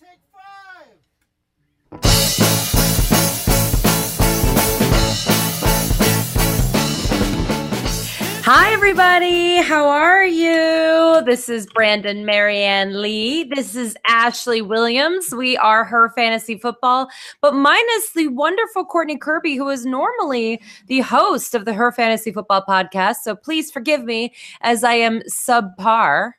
take five. Hi, everybody. How are you? This is Brandon Marianne Lee. This is Ashley Williams. We are her fantasy football, but minus the wonderful Courtney Kirby, who is normally the host of the Her Fantasy Football podcast. So please forgive me as I am subpar.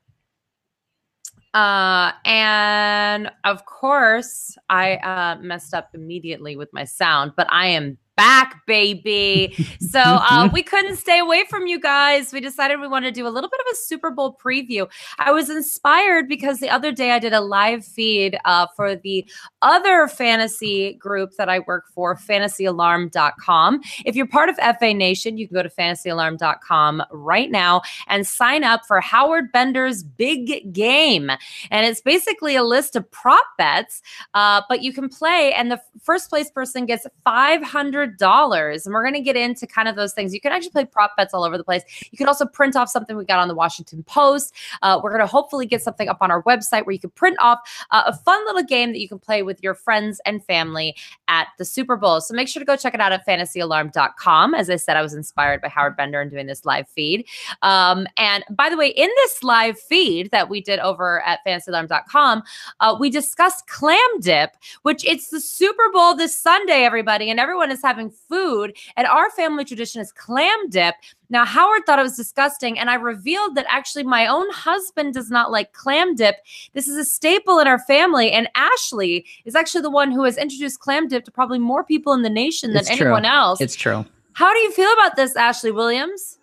Uh, and of course, I uh, messed up immediately with my sound, but I am back, baby. So uh, we couldn't stay away from you guys. We decided we wanted to do a little bit of a Super Bowl preview. I was inspired because the other day I did a live feed uh, for the other fantasy group that I work for, fantasyalarm.com. If you're part of FA Nation, you can go to fantasyalarm.com right now and sign up for Howard Bender's big game. And it's basically a list of prop bets, uh, but you can play, and the first place person gets 500 dollars. And we're going to get into kind of those things. You can actually play prop bets all over the place. You can also print off something we got on the washington post. Uh, we're going to hopefully get something up on our website where you can print off uh, a fun little game that you can play with your friends and family at the super bowl. So make sure to go check it out at fantasyalarm.com as i said i was inspired by howard bender and doing this live feed. Um, and by the way in this live feed that we did over at fantasyalarm.com uh, we discussed clam dip which it's the super bowl this sunday everybody and everyone is having food. And our family tradition is clam dip. Now, Howard thought it was disgusting, and I revealed that actually my own husband does not like clam dip. This is a staple in our family, and Ashley is actually the one who has introduced clam dip to probably more people in the nation than It's true. anyone else. It's true. How do you feel about this, Ashley Williams?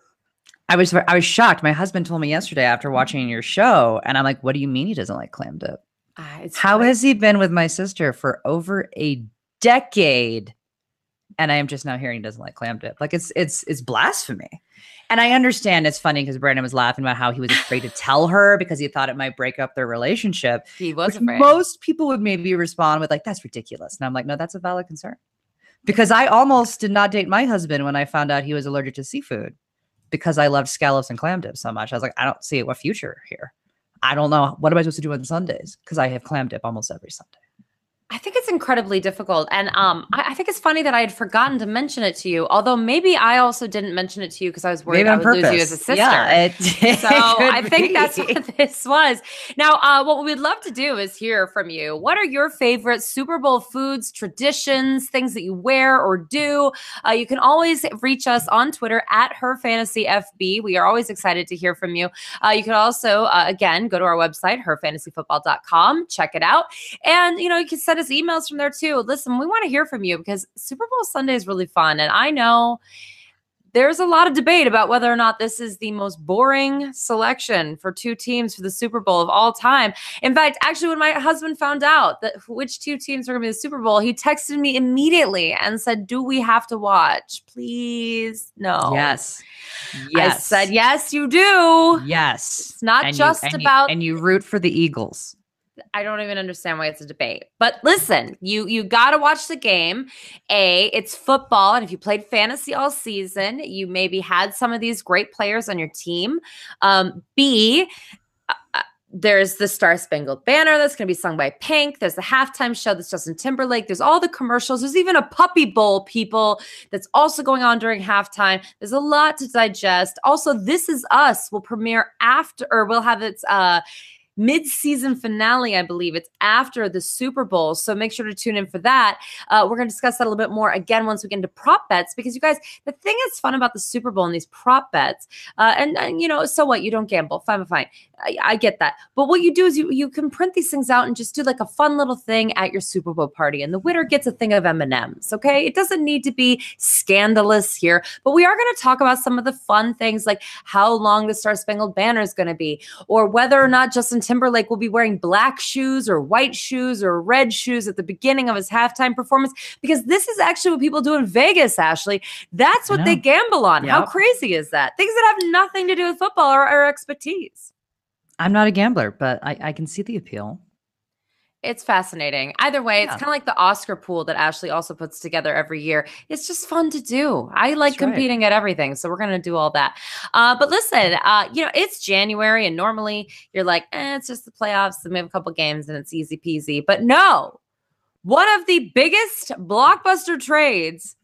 I was I was shocked. My husband told me yesterday after watching your show, and I'm like, "What do you mean he doesn't like clam dip? Ah, it's How great. has he been with my sister for over a decade?" And I am just now hearing he doesn't like clam dip. Like it's it's it's blasphemy. And I understand it's funny because Brandon was laughing about how he was afraid to tell her because he thought it might break up their relationship. he was afraid? most people would maybe respond with like, "That's ridiculous," and I'm like, "No, that's a valid concern." Because I almost did not date my husband when I found out he was allergic to seafood because I loved scallops and clam dip so much. I was like, I don't see a future here. I don't know what am I supposed to do on Sundays because I have clam dip almost every Sunday. I think it's incredibly difficult. And um, I, I think it's funny that I had forgotten to mention it to you, although maybe I also didn't mention it to you because I was worried Maybe I would lose you as a sister. Yeah, it- so I think that's what this was. Now, uh, what we'd love to do is hear from you. What are your favorite Super Bowl foods, traditions, things that you wear or do? Uh, you can always reach us on Twitter at Her Fantasy FB. We are always excited to hear from you. Uh, you can also, uh, again, go to our website, herfantasyfootball.com, check it out. And, you know, you can send us emails from there too. Listen, we want to hear from you because Super Bowl Sunday is really fun. And I know there's a lot of debate about whether or not this is the most boring selection for two teams for the Super Bowl of all time. In fact, actually, when my husband found out that which two teams were going to be the Super Bowl, he texted me immediately and said, Do we have to watch? Please, no. Yes. yes. I said, Yes, you do. yes. It's not And you- just you- about and you root for the Eagles. I don't even understand why it's a debate. But listen, you you got to watch the game. A, it's football, and if you played fantasy all season, you maybe had some of these great players on your team. Um, B, uh, uh, there's the Star Spangled Banner that's going to be sung by Pink. There's the halftime show that's Justin Timberlake. There's all the commercials. There's even a Puppy Bowl, people, that's also going on during halftime. There's a lot to digest. Also, This Is Us will premiere after, or we'll have its uh, mid-season finale i believe. It's after the super bowl so make sure to tune in for that. Uh, we're going to discuss that a little bit more again once we get into prop bets because you guys the thing that's fun about the super bowl and these prop bets uh, and, and you know so what you don't gamble fine fine I, I get that. But what you do is you you can print these things out and just do like a fun little thing at your super bowl party and the winner gets a thing of m&ms okay? It doesn't need to be scandalous here but we are going to talk about some of the fun things like how long the star spangled banner is going to be or whether or not Justin Timberlake will be wearing black shoes or white shoes or red shoes at the beginning of his halftime performance because this is actually what people do in Vegas, Ashley. That's what they gamble on. How crazy is that? Things that have nothing to do with football or, or expertise. I'm not a gambler, but I, I can see the appeal. It's fascinating. Either way, it's kind of like the Oscar pool that Ashley also puts together every year. It's just fun to do. I like That's right. competing at everything, so we're gonna do all that. Uh, but listen, uh, you know, it's January, and normally you're like, eh, it's just the playoffs, and we have a couple games, and it's easy peasy. But no, one of the biggest blockbuster trades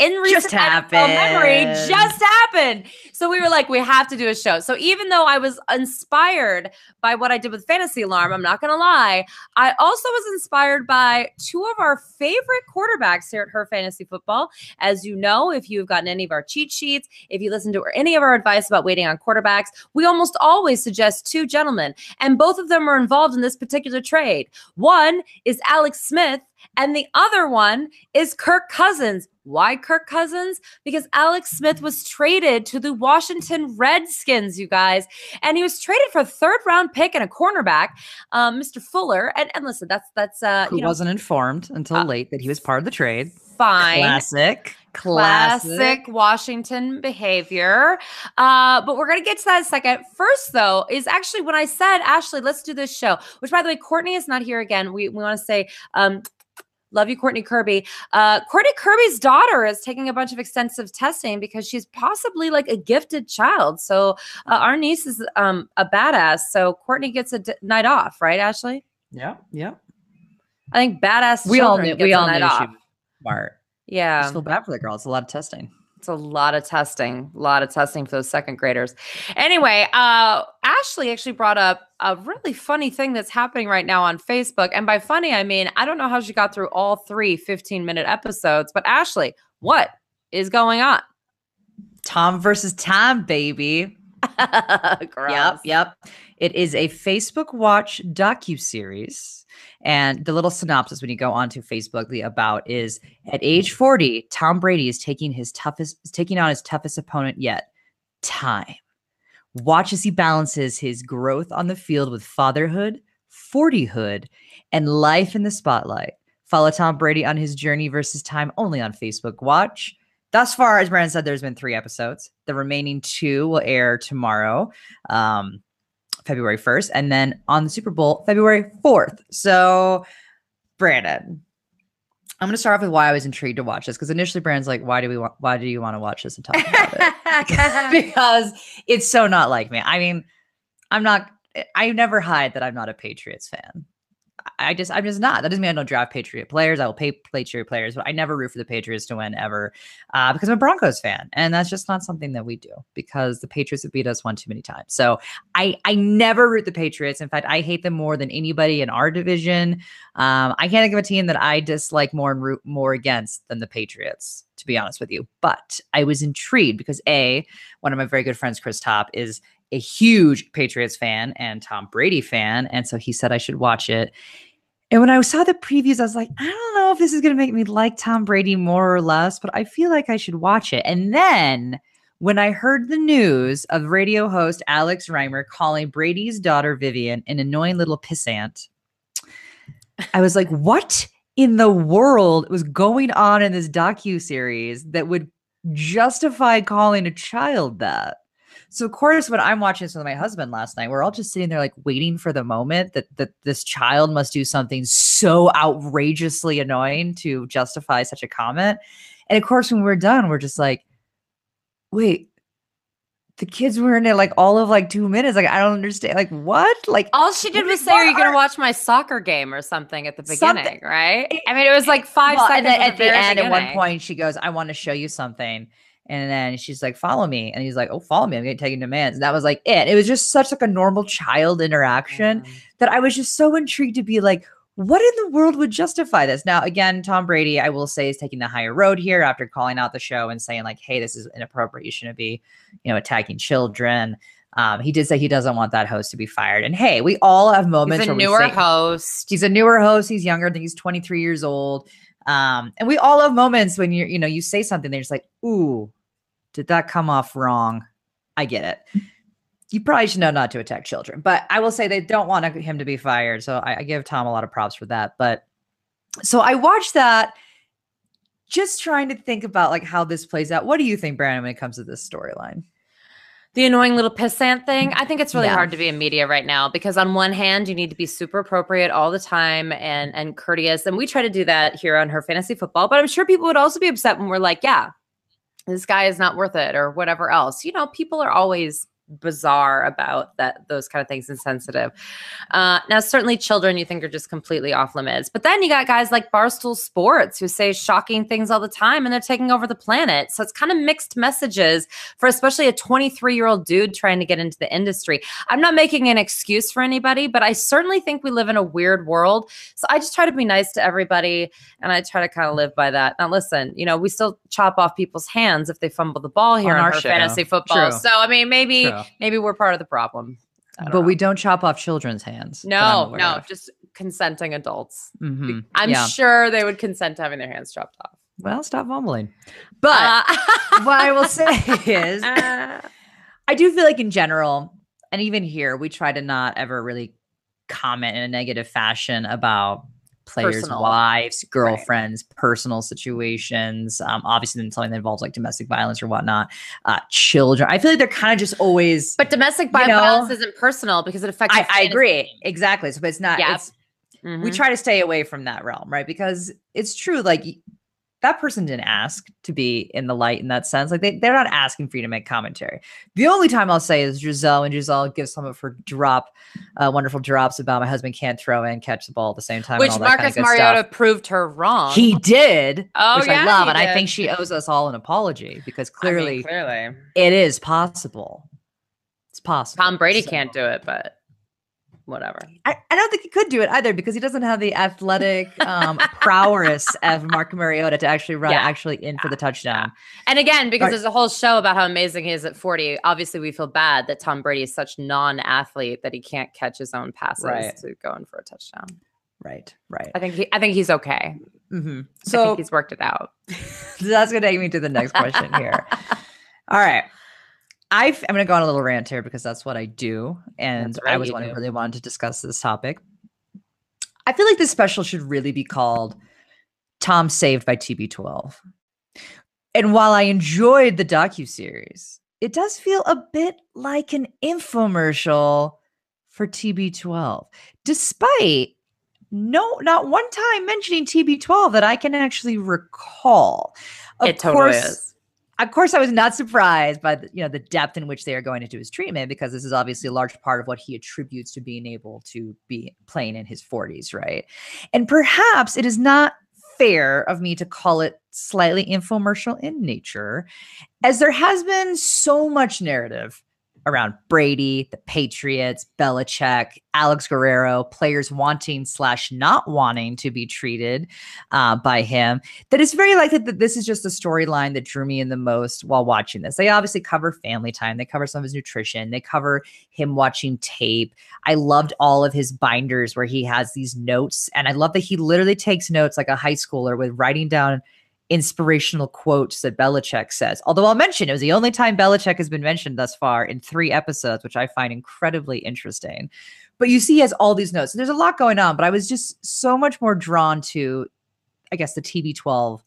in recent Just NFL memory happened. just happened. So we were like, we have to do a show. So even though I was inspired by what I did with Fantasy Alarm, I'm not going to lie, I also was inspired by two of our favorite quarterbacks here at Her Fantasy Football. As you know, if you've gotten any of our cheat sheets, if you listen to any of our advice about waiting on quarterbacks, we almost always suggest two gentlemen, and both of them are involved in this particular trade. One is Alex Smith. And the other one is Kirk Cousins. Why Kirk Cousins? Because Alex Smith was traded to the Washington Redskins, you guys. And he was traded for a third round pick and a cornerback, um, Mr. Fuller. And, and listen, that's that's uh Who you know wasn't informed until Uh, late that he was part of the trade. fine. Classic. Classic Washington behavior. Uh, but we're going to get to that in a second. First, though, is actually when I said, Ashley, let's do this show, which, by the way, Courtney is not here again. We, we want to say, um, Love you, Courtney Kirby. Uh, Courtney Kirby's daughter is taking a bunch of extensive testing because she's possibly like a gifted child. So uh, our niece is um, a badass. So Courtney gets a d- night off, right, Ashley? Yeah. Yeah. I think badass. We all children knew. We all night knew she off. was smart. Yeah. just feel bad for the girl. It's a lot of testing. It's a lot of testing, a lot of testing for those second graders. Anyway, uh, Ashley actually brought up a really funny thing that's happening right now on Facebook. And by funny, I mean, I don't know how she got through all three 15 minute episodes, but Ashley, what is going on? Tom versus Tom, baby. Gross. Yep, yep. It is a Facebook Watch docu series, and the little synopsis when you go onto Facebook, the about is at age forty, Tom Brady is taking his toughest, taking on his toughest opponent yet, time. Watch as he balances his growth on the field with fatherhood, fortyhood, and life in the spotlight. Follow Tom Brady on his journey versus time only on Facebook Watch. Thus far, as Brandon said, there's been three episodes. The remaining two will air tomorrow, um, February 1st, and then on the Super Bowl, February 4th. So, Brandon, I'm going to start off with why I was intrigued to watch this because initially, Brandon's like, "Why do we want? Why do you want to watch this and talk about it?" because it's so not like me. I mean, I'm not. I never hide that I'm not a Patriots fan. I just, I'm just not. That doesn't mean I don't draft Patriot players. I will pay Patriot players, but I never root for the Patriots to win ever uh, because I'm a Broncos fan, and that's just not something that we do because the Patriots have beat us one too many times. So I, I never root the Patriots. In fact, I hate them more than anybody in our division. Um, I can't think of a team that I dislike more and root more against than the Patriots, to be honest with you. But I was intrigued because a one of my very good friends, Chris Top, is a huge Patriots fan and Tom Brady fan. And so he said I should watch it. And when I saw the previews, I was like, I don't know if this is going to make me like Tom Brady more or less, but I feel like I should watch it. And then when I heard the news of radio host Alex Reimer calling Brady's daughter Vivian an annoying little pissant, I was like, what in the world was going on in this docu series that would justify calling a child that? So of course, when I'm watching this with my husband last night, we're all just sitting there like waiting for the moment that that this child must do something so outrageously annoying to justify such a comment. And of course, when we're done, we're just like, wait, the kids were in it like all of like two minutes. Like, I don't understand. Like, what? Like, All she did was say, Are you going to watch my soccer game or something at the Something- beginning, right? I mean, it was like five Well, seconds and then at the, the end, at one point, she goes, "I want to show you something," and then she's like, "Follow me," and he's like, "Oh, follow me! I'm gonna take him to man's." And that was like it. It was just such like a normal child interaction that I was just so intrigued to be like, what in the world would justify this? Now, again, Tom Brady, I will say, is taking the higher road here after calling out the show and saying like, "Hey, this is inappropriate. You shouldn't be, you know, attacking children." Um, he did say he doesn't want that host to be fired. And hey, we all have moments. He's a newer say- host. He's a newer host. He's younger. I think he's 23 years old. Um, and we all have moments when you're, you know, you say something, they're just like, ooh, did that come off wrong? I get it. You probably should know not to attack children, but I will say they don't want him to be fired. So I, I give Tom a lot of props for that. But so I watched that just trying to think about like how this plays out. What do you think, Brandon, when it comes to this storyline? the annoying little pissant thing. I think it's really Yeah. hard to be in media right now because on one hand, you need to be super appropriate all the time and and courteous, and we try to do that here on her fantasy football. But I'm sure people would also be upset when we're like, yeah, this guy is not worth it or whatever else. You know, people are always bizarre about that those kind of things and sensitive. Uh, now, certainly children you think are just completely off limits, but then you got guys like Barstool Sports who say shocking things all the time and they're taking over the planet. So it's kind of mixed messages for especially a 23 year old dude trying to get into the industry. I'm not making an excuse for anybody, but I certainly think we live in a weird world. So I just try to be nice to everybody and I try to kind of live by that. Now, listen, you know, we still chop off people's hands if they fumble the ball here On on, our fantasy football. True. So I mean, maybe True. Maybe we're part of the problem. But know. we don't chop off children's hands. no, no, of. just consenting adults. Mhm. I'm Yeah. sure they would consent to having their hands chopped off. Well, stop mumbling. But Uh, what I will say is, uh, I do feel like in general, and even here, we try to not ever really comment in a negative fashion about players' Personal. wives, girlfriends, personal situations. Um, obviously, then something that involves like domestic violence or whatnot, uh, children. I feel like they're kind of just always. but domestic You know- violence isn't personal because it affects. I, I agree exactly. So, but it's not. Yep. It's we Mhm. try to stay away from that realm, right? Because it's true, like that person didn't ask to be in the light in that sense. Like they, they're not asking for you to make commentary. The only time I'll say is Gisele and Gisele gives some of her drop, uh, wonderful drops about my husband can't throw and catch the ball at the same time. Which all that kinda Marcus good Mariota stuff. proved her wrong. He did, Oh, which yeah, I love, and I think she owes us all an apology because I mean, clearly clearly, it is possible. It's possible. Tom Brady So- can't do it, but whatever. I, I don't think he could do it either because he doesn't have the athletic um, prowess of Mark Mariota to actually run Yeah. actually in for the touchdown. And again, because Right. there's a whole show about how amazing he is at 40, obviously we feel bad that Tom Brady is such non-athlete that he can't catch his own passes Right. to go in for a touchdown. Right, right. I think he, I think he's okay. hmm I So think he's worked it out. that's going to take me to the next question here. All right. I've, I'm going to go on a little rant here because that's what I do. And right, I was one who really wanted to discuss this topic. I feel like this special should really be called Tom Saved by TB12. And while I enjoyed the docu-series, it does feel a bit like an infomercial for TB12, despite no not one time mentioning TB12 that I can actually recall. Of it totally course, is. Of course, I was not surprised by the, you know the depth in which they are going into his treatment because this is obviously a large part of what he attributes to being able to be playing in his 40s, right? And perhaps it is not fair of me to call it slightly infomercial in nature, as there has been so much narrative around Brady, the Patriots, Belichick, Alex Guerrero, players wanting slash not wanting to be treated uh, by him that it's very likely that this is just the storyline that drew me in the most while watching this. They obviously cover family time, they cover some of his nutrition, they cover him watching tape. I loved all of his binders where he has these notes, and I love that he literally takes notes like a high schooler with writing down inspirational quotes that Belichick says. Although I'll mention it was the only time Belichick has been mentioned thus far in three episodes, which I find incredibly interesting. But you see, he has all these notes. There's a lot going on, but I was just so much more drawn to, I guess, the TB12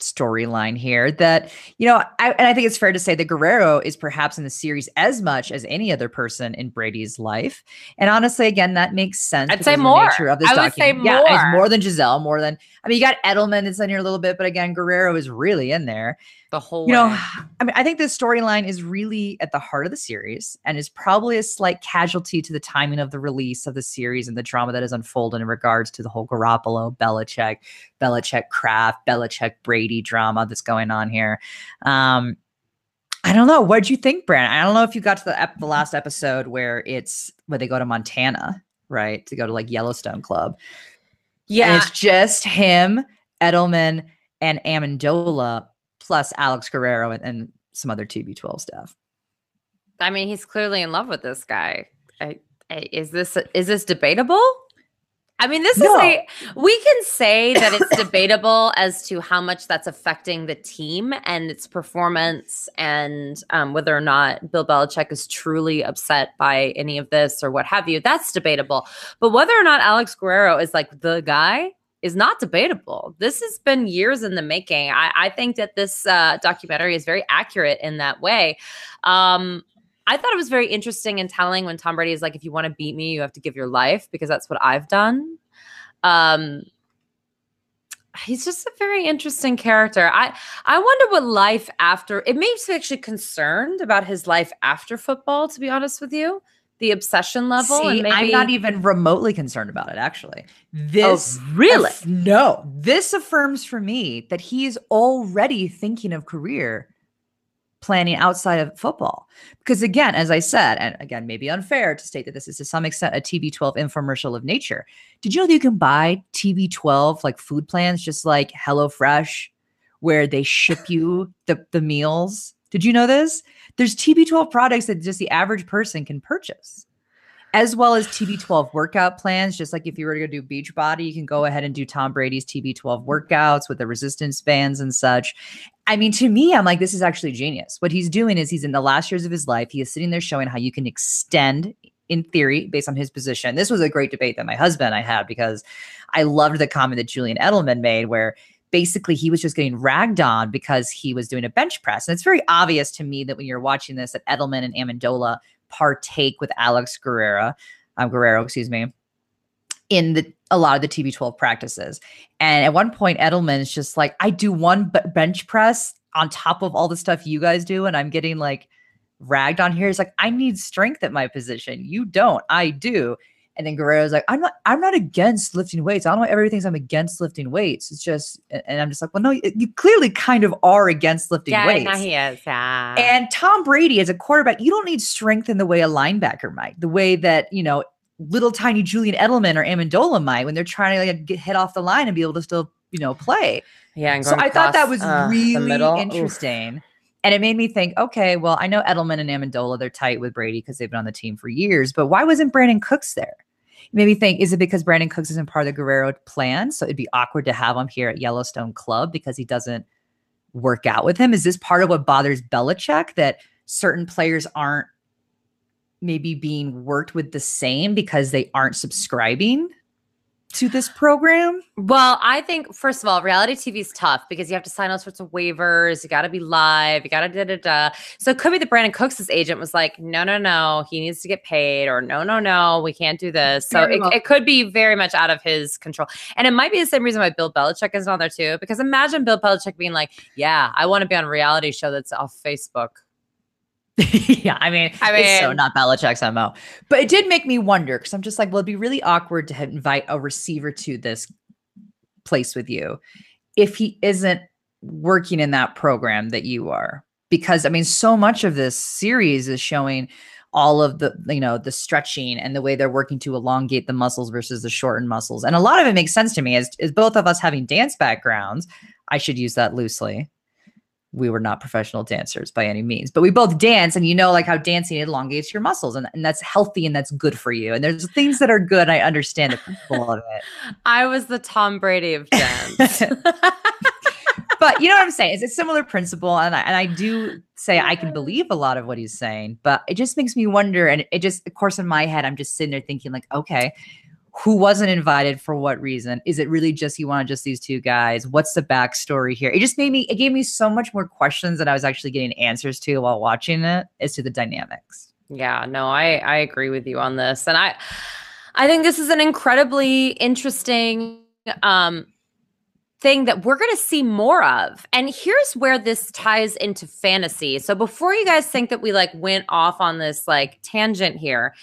storyline here that you know I, and i think it's fair to say that guerrero is perhaps in the series as much as any other person in brady's life and honestly again that makes sense I'd say of more. nature of this I would say document. yeah it's more. more than gisele more than i mean you got edelman that's in here a little bit but again guerrero is really in there The whole you know way. i mean i think this storyline is really at the heart of the series and is probably a slight casualty to the timing of the release of the series and the drama that has unfolded in regards to the whole garoppolo belichick belichick craft belichick brady drama that's going on here um I don't know. What'd you think, Brandon? I don't know if you got to the ep- the last episode where it's where they go to Montana, right, to go to like Yellowstone Club. And yeah. it's just him, Edelman, and Amendola, plus Alex Guerrero and, and some other TB12 stuff. I mean, he's clearly in love with this guy. I, I, is this is this debatable? I mean, this No. is a we can say that it's debatable as to how much that's affecting the team and its performance, and um, whether or not Bill Belichick is truly upset by any of this or what have you. That's debatable. But whether or not Alex Guerrero is like the guy, is not debatable. This has been years in the making. I, I think that this uh, documentary is very accurate in that way. Um, I thought it was very interesting and telling when Tom Brady is like, if you want to beat me, you have to give your life because that's what I've done. Um, he's just a very interesting character. I I wonder what life after it makes me actually concerned about his life after football, to be honest with you the obsession level. See, maybe- I'm not even remotely concerned about it. Actually, this oh, really aff- no. This affirms for me that he's already thinking of career planning outside of football. Because again, as I said, and again, maybe unfair to state that this is to some extent a TB12 infomercial of nature. Did you know that you can buy TB12 like food plans, just like HelloFresh, where they ship you the the meals? Did you know this? There's TB12 products that just the average person can purchase, as well as TB12 workout plans. Just like if you were to go do beach body, you can go ahead and do Tom Brady's TB12 workouts with the resistance bands and such. I mean, to me, I'm like, this is actually genius. What he's doing is he's in the last years of his life, he is sitting there showing how you can extend in theory, based on his position. This was a great debate that my husband and I had because I loved the comment that Julian Edelman made, where basically he was just getting ragged on because he was doing a bench press. And it's very obvious to me that when you're watching this, that Edelman and Amendola partake with Alex Guerrero, um, Guerrero, excuse me, in the a lot of the TB12 practices. And at one point, Edelman's just like, I do one b- bench press on top of all the stuff you guys do, and I'm getting like ragged on here. He's like, I need strength at my position. You don't. I do. And then Guerrero's like, I'm not, I'm not against lifting weights. I don't know everybody thinks I'm against lifting weights. It's just, and I'm just like, well, no, you clearly kind of are against lifting yeah, weights. no, he is. Yeah. And Tom Brady as a quarterback, you don't need strength in the way a linebacker might, the way that, you know, little tiny Julian Edelman or Amendola might when they're trying to like get hit off the line and be able to still, you know, play. yeah. And So going I thought that was uh, really middle. Oof. interesting. And it made me think, okay, well, I know Edelman and Amendola, they're tight with Brady because they've been on the team for years, but why wasn't Brandin Cooks there? Made me think, is it because Brandin Cooks isn't part of the Guerrero plan? So it'd be awkward to have him here at Yellowstone Club because he doesn't work out with him. Is this part of what bothers Belichick that certain players aren't maybe being worked with the same because they aren't subscribing to this program? Well, I think first of all, reality TV is tough because you have to sign all sorts of waivers. You got to be live. You got to da da da. So it could be that Brandin Cooks' agent was like, "No, no, no, he needs to get paid," or "No, no, no, we can't do this." So it, it could be very much out of his control, and it might be the same reason why Bill Belichick isn't on there too. Because imagine Bill Belichick being like, "Yeah, I want to be on a reality show that's off Facebook." yeah, I mean, I it's so mean- not Belichick's MO. But it did make me wonder because I'm just like, well, it'd be really awkward to invite a receiver to this place with you if he isn't working in that program that you are. Because I mean, so much of this series is showing all of the, you know, the stretching and the way they're working to elongate the muscles versus the shortened muscles. And a lot of it makes sense to me as, as both of us having dance backgrounds. I should use that loosely we were not professional dancers by any means, but we both dance and you know like how dancing elongates your muscles and, and that's healthy and that's good for you. And there's things that are good. I understand the principle of it. I was the Tom Brady of dance. But you know what I'm saying? It's a similar principle. And I, and I do say I can believe a lot of what he's saying, but it just makes me wonder. And it just, of course, in my head, I'm just sitting there thinking like, okay, who wasn't invited for what reason? Is it really just you wanted just these two guys? What's the backstory here? It just made me, it gave me so much more questions that I was actually getting answers to while watching it as to the dynamics. Yeah, no, I I agree with you on this. And I I think this is an incredibly interesting um thing that we're going to see more of. And here's where this ties into fantasy. So before you guys think that we like went off on this like tangent here,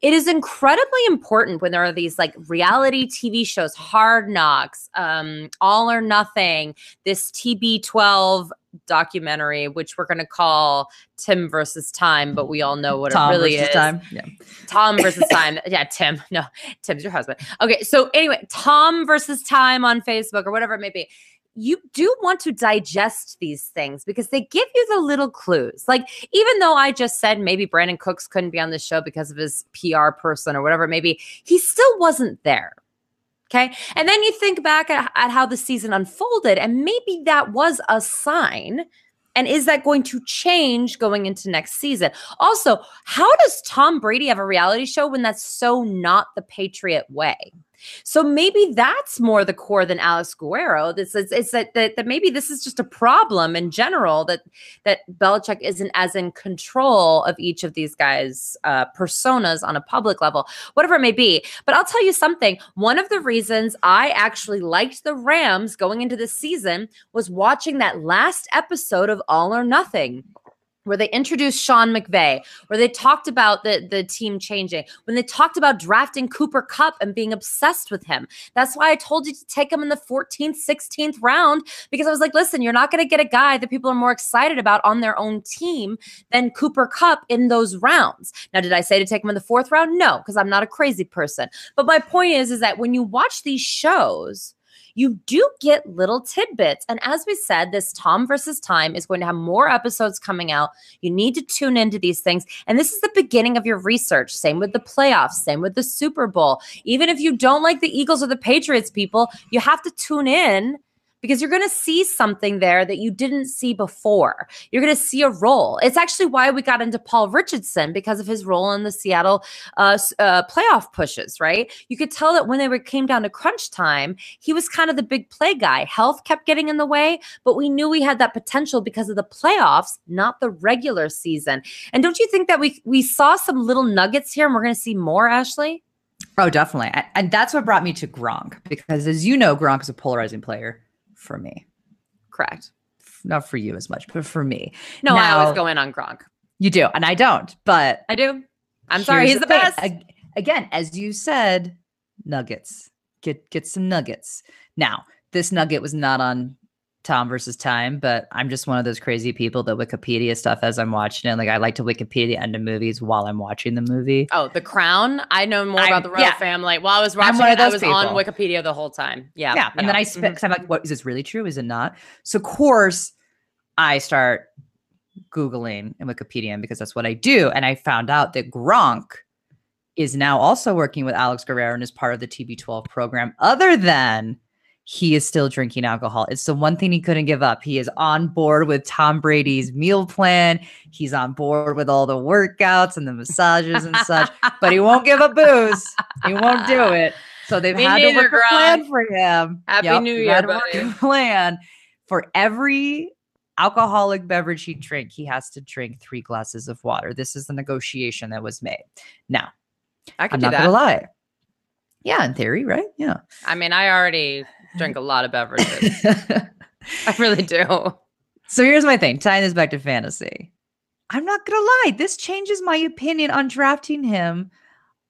it is incredibly important when there are these like reality TV shows, Hard Knocks, um, All or Nothing, this TB12 documentary, which we're going to call Tim versus Time, but we all know what Tom it really versus is. time. Yeah. Tom versus Time. Yeah, Tim. No, Tim's your husband. Okay, so anyway, Tom versus Time on Facebook or whatever it may be. You do want to digest these things because they give you the little clues. Like, even though I just said maybe Brandin Cooks couldn't be on the show because of his PR person or whatever it may be, he still wasn't there. Okay. And then you think back at, at how the season unfolded, and maybe that was a sign. And is that going to change going into next season? Also, how does Tom Brady have a reality show when that's so not the Patriot way? So maybe that's more the core than Alex Guerrero. This is that, that that maybe this is just a problem in general that that Belichick isn't as in control of each of these guys' uh, personas on a public level, whatever it may be. But I'll tell you something. One of the reasons I actually liked the Rams going into this season was watching that last episode of All or Nothing where they introduced Sean McVay, where they talked about the, the team changing, when they talked about drafting Cooper Kupp and being obsessed with him. That's why I told you to take him in the 14th, 16th round, because I was like, listen, you're not going to get a guy that people are more excited about on their own team than Cooper Kupp in those rounds. Now, did I say to take him in the fourth round? No, because I'm not a crazy person. But my point is, is that when you watch these shows, you do get little tidbits. And as we said, this Tom versus Time is going to have more episodes coming out. You need to tune into these things. And this is the beginning of your research. Same with the playoffs, same with the Super Bowl. Even if you don't like the Eagles or the Patriots, people, you have to tune in because you're going to see something there that you didn't see before. You're going to see a role. It's actually why we got into Paul Richardson because of his role in the Seattle uh, uh, playoff pushes, right? You could tell that when they were, came down to crunch time, he was kind of the big play guy. Health kept getting in the way, but we knew we had that potential because of the playoffs, not the regular season. And don't you think that we we saw some little nuggets here and we're going to see more, Ashley? Oh, definitely. And that's what brought me to Gronk because as you know, Gronk is a polarizing player for me. Correct. Not for you as much, but for me. No, now, I always go in on Gronk. You do, and I don't, but I do. I'm sorry, he's the, the best. Again, as you said, nuggets. Get get some nuggets. Now, this nugget was not on Tom versus Time, but I'm just one of those crazy people that Wikipedia stuff as I'm watching it. Like I like to Wikipedia end of movies while I'm watching the movie. Oh, The Crown. I know more I'm, about the royal yeah. family. While I was watching it, I was people. on Wikipedia the whole time. Yeah. Yeah. And then I spent because mm-hmm. I'm like, what is this really true? Is it not? So of course I start Googling and Wikipedia because that's what I do. And I found out that Gronk is now also working with Alex Guerrero and is part of the TB12 program, other than he is still drinking alcohol. It's the one thing he couldn't give up. He is on board with Tom Brady's meal plan. He's on board with all the workouts and the massages and such, but he won't give up booze. He won't do it. So they've Me had to work a plan for him. Happy yep, New Year, buddy. a plan for every alcoholic beverage he drink. He has to drink three glasses of water. This is the negotiation that was made. Now, I am not gonna lie. Yeah, in theory, right? Yeah. I mean, I already drink a lot of beverages. I really do. So here's my thing tying this back to fantasy. I'm not going to lie. This changes my opinion on drafting him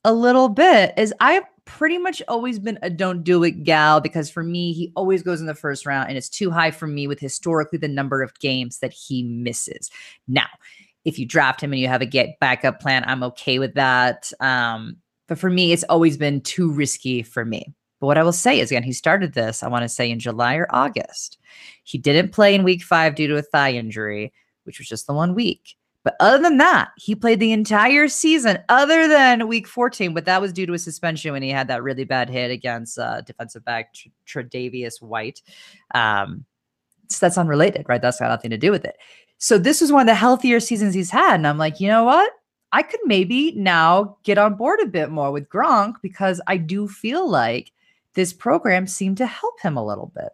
a little bit. Is I've pretty much always been a don't do it gal because for me, he always goes in the first round and it's too high for me with historically the number of games that he misses. Now, if you draft him and you have a get backup plan, I'm okay with that. Um, but for me, it's always been too risky for me. But what I will say is, again, he started this, I want to say, in July or August. He didn't play in week five due to a thigh injury, which was just the one week. But other than that, he played the entire season, other than week 14. But that was due to a suspension when he had that really bad hit against uh, defensive back Tre'Davious White. Um, so that's unrelated, right? That's got nothing to do with it. So this was one of the healthier seasons he's had. And I'm like, you know what? I could maybe now get on board a bit more with Gronk because I do feel like this program seemed to help him a little bit.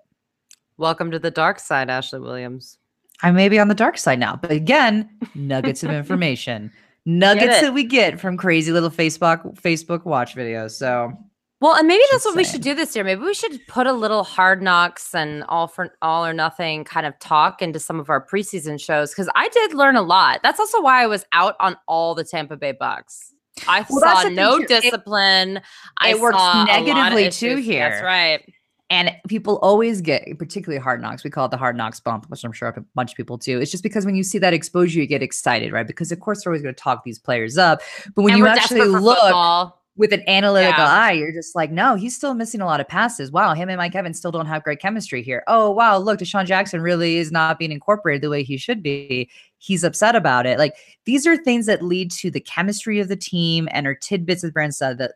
Welcome to the dark side, Ashley Williams. I may be on the dark side now, but again, nuggets of information, nuggets that we get from crazy little Facebook Facebook watch videos. So, well, and maybe that's what we should do this year. Maybe we should put a little hard knocks and all for all or nothing kind of talk into some of our preseason shows because I did learn a lot. That's also why I was out on all the Tampa Bay Bucks. I well, saw no discipline. It, I works negatively too here. That's right. And people always get particularly hard knocks. We call it the hard knocks bump, which I'm sure a bunch of people do. It's just because when you see that exposure, you get excited, right? Because of course they're always going to talk these players up. But when and you actually look football. With an analytical yeah. eye, you're just like, no, he's still missing a lot of passes. Wow, him and Mike Evans still don't have great chemistry here. Oh, wow, look, DeSean Jackson really is not being incorporated the way he should be he's upset about it. Like these are things that lead to the chemistry of the team and are tidbits, as Brand said, that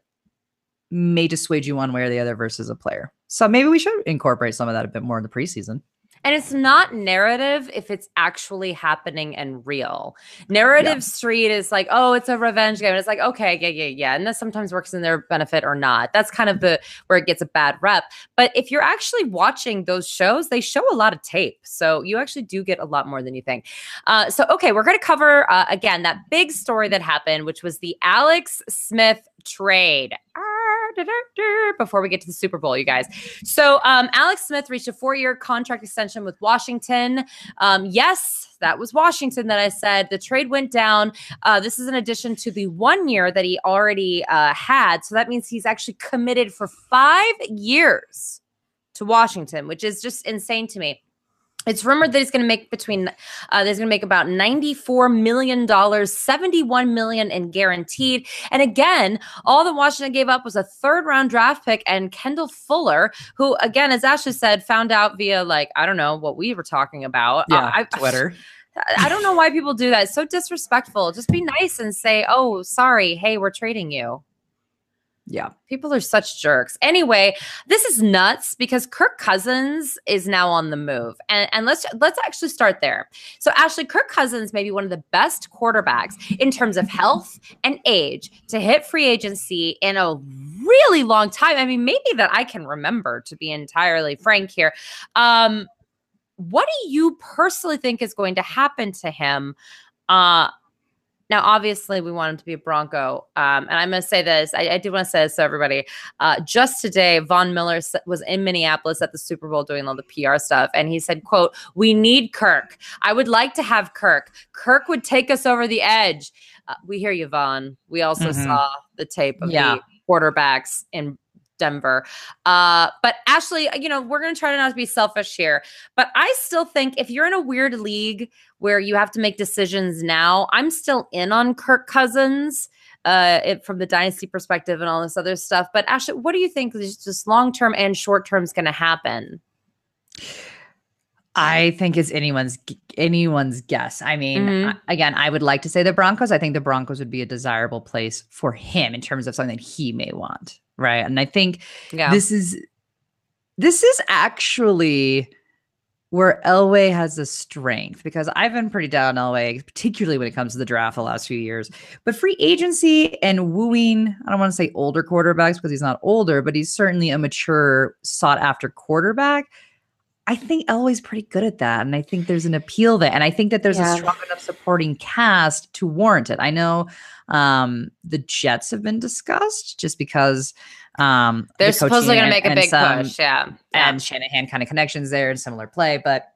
may dissuade you one way or the other versus a player. So maybe we should incorporate some of that a bit more in the preseason. And it's not narrative if it's actually happening and real. Narrative Yeah. street is like, oh, it's a revenge game. And it's like, okay, yeah, yeah, yeah. And that sometimes works in their benefit or not. That's kind of the where it gets a bad rep. But if you're actually watching those shows, they show a lot of tape. So you actually do get a lot more than you think. Uh, so, okay, we're going to cover uh, again that big story that happened, which was the Alex Smith trade. Ah, Before we get to the Super Bowl, you guys. So, um, Alex Smith reached a four year contract extension with Washington. Um, yes, that was Washington that I said. The trade went down. Uh, this is in addition to the one year that he already uh, had. So that means he's actually committed for five years to Washington, which is just insane to me. It's rumored that he's going to make between, uh, he's going to make about $94 million, 71 million in guaranteed. And again, all that Washington gave up was a third round draft pick and Kendall Fuller, who again, as Ashley said, found out via like, I don't know what we were talking about. Yeah, Uh, I, Twitter. I don't know why people do that. It's so disrespectful. Just be nice and say, "Oh, sorry. Hey, we're trading you." Yeah. People are such jerks. Anyway, this is nuts because Kirk Cousins is now on the move. And, and let's let's actually start there. So Ashley, Kirk Cousins may be one of the best quarterbacks in terms of health and age to hit free agency in a really long time. I mean, maybe that I can remember to be entirely frank here. Um, what do you personally think is going to happen to him? Uh now, obviously, we want him to be a Bronco. Um, and I'm going to say this. I, I do want to say this to everybody. Uh, just today, Von Miller was in Minneapolis at the Super Bowl doing all the PR stuff. And he said, quote, we need Kirk. I would like to have Kirk. Kirk would take us over the edge. Uh, we hear you, Von. We also Mhm. saw the tape of Yeah. the quarterbacks in Denver. Uh, but Ashley, you know, we're going to try to not to be selfish here. But I still think if you're in a weird league where you have to make decisions now, I'm still in on Kirk Cousins uh, it, from the dynasty perspective and all this other stuff. But Ashley, what do you think is just long term and short term is going to happen? I think it's anyone's anyone's guess. I mean, Mhm. I- again, I would like to say the Broncos. I think the Broncos would be a desirable place for him in terms of something that he may want, right? And I think Yeah. this is this is actually where Elway has a strength because I've been pretty down on Elway, particularly when it comes to the draft the last few years. But free agency and wooing, I don't want to say older quarterbacks because he's not older, but he's certainly a mature, sought after quarterback. I think Elway's pretty good at that. And I think there's an appeal there. And I think that there's Yeah. a strong enough supporting cast to warrant it. I know um, the Jets have been discussed just because um, They're supposedly going to make a big some- push. Yeah. yeah. and Shanahan kind of connections there and similar play, but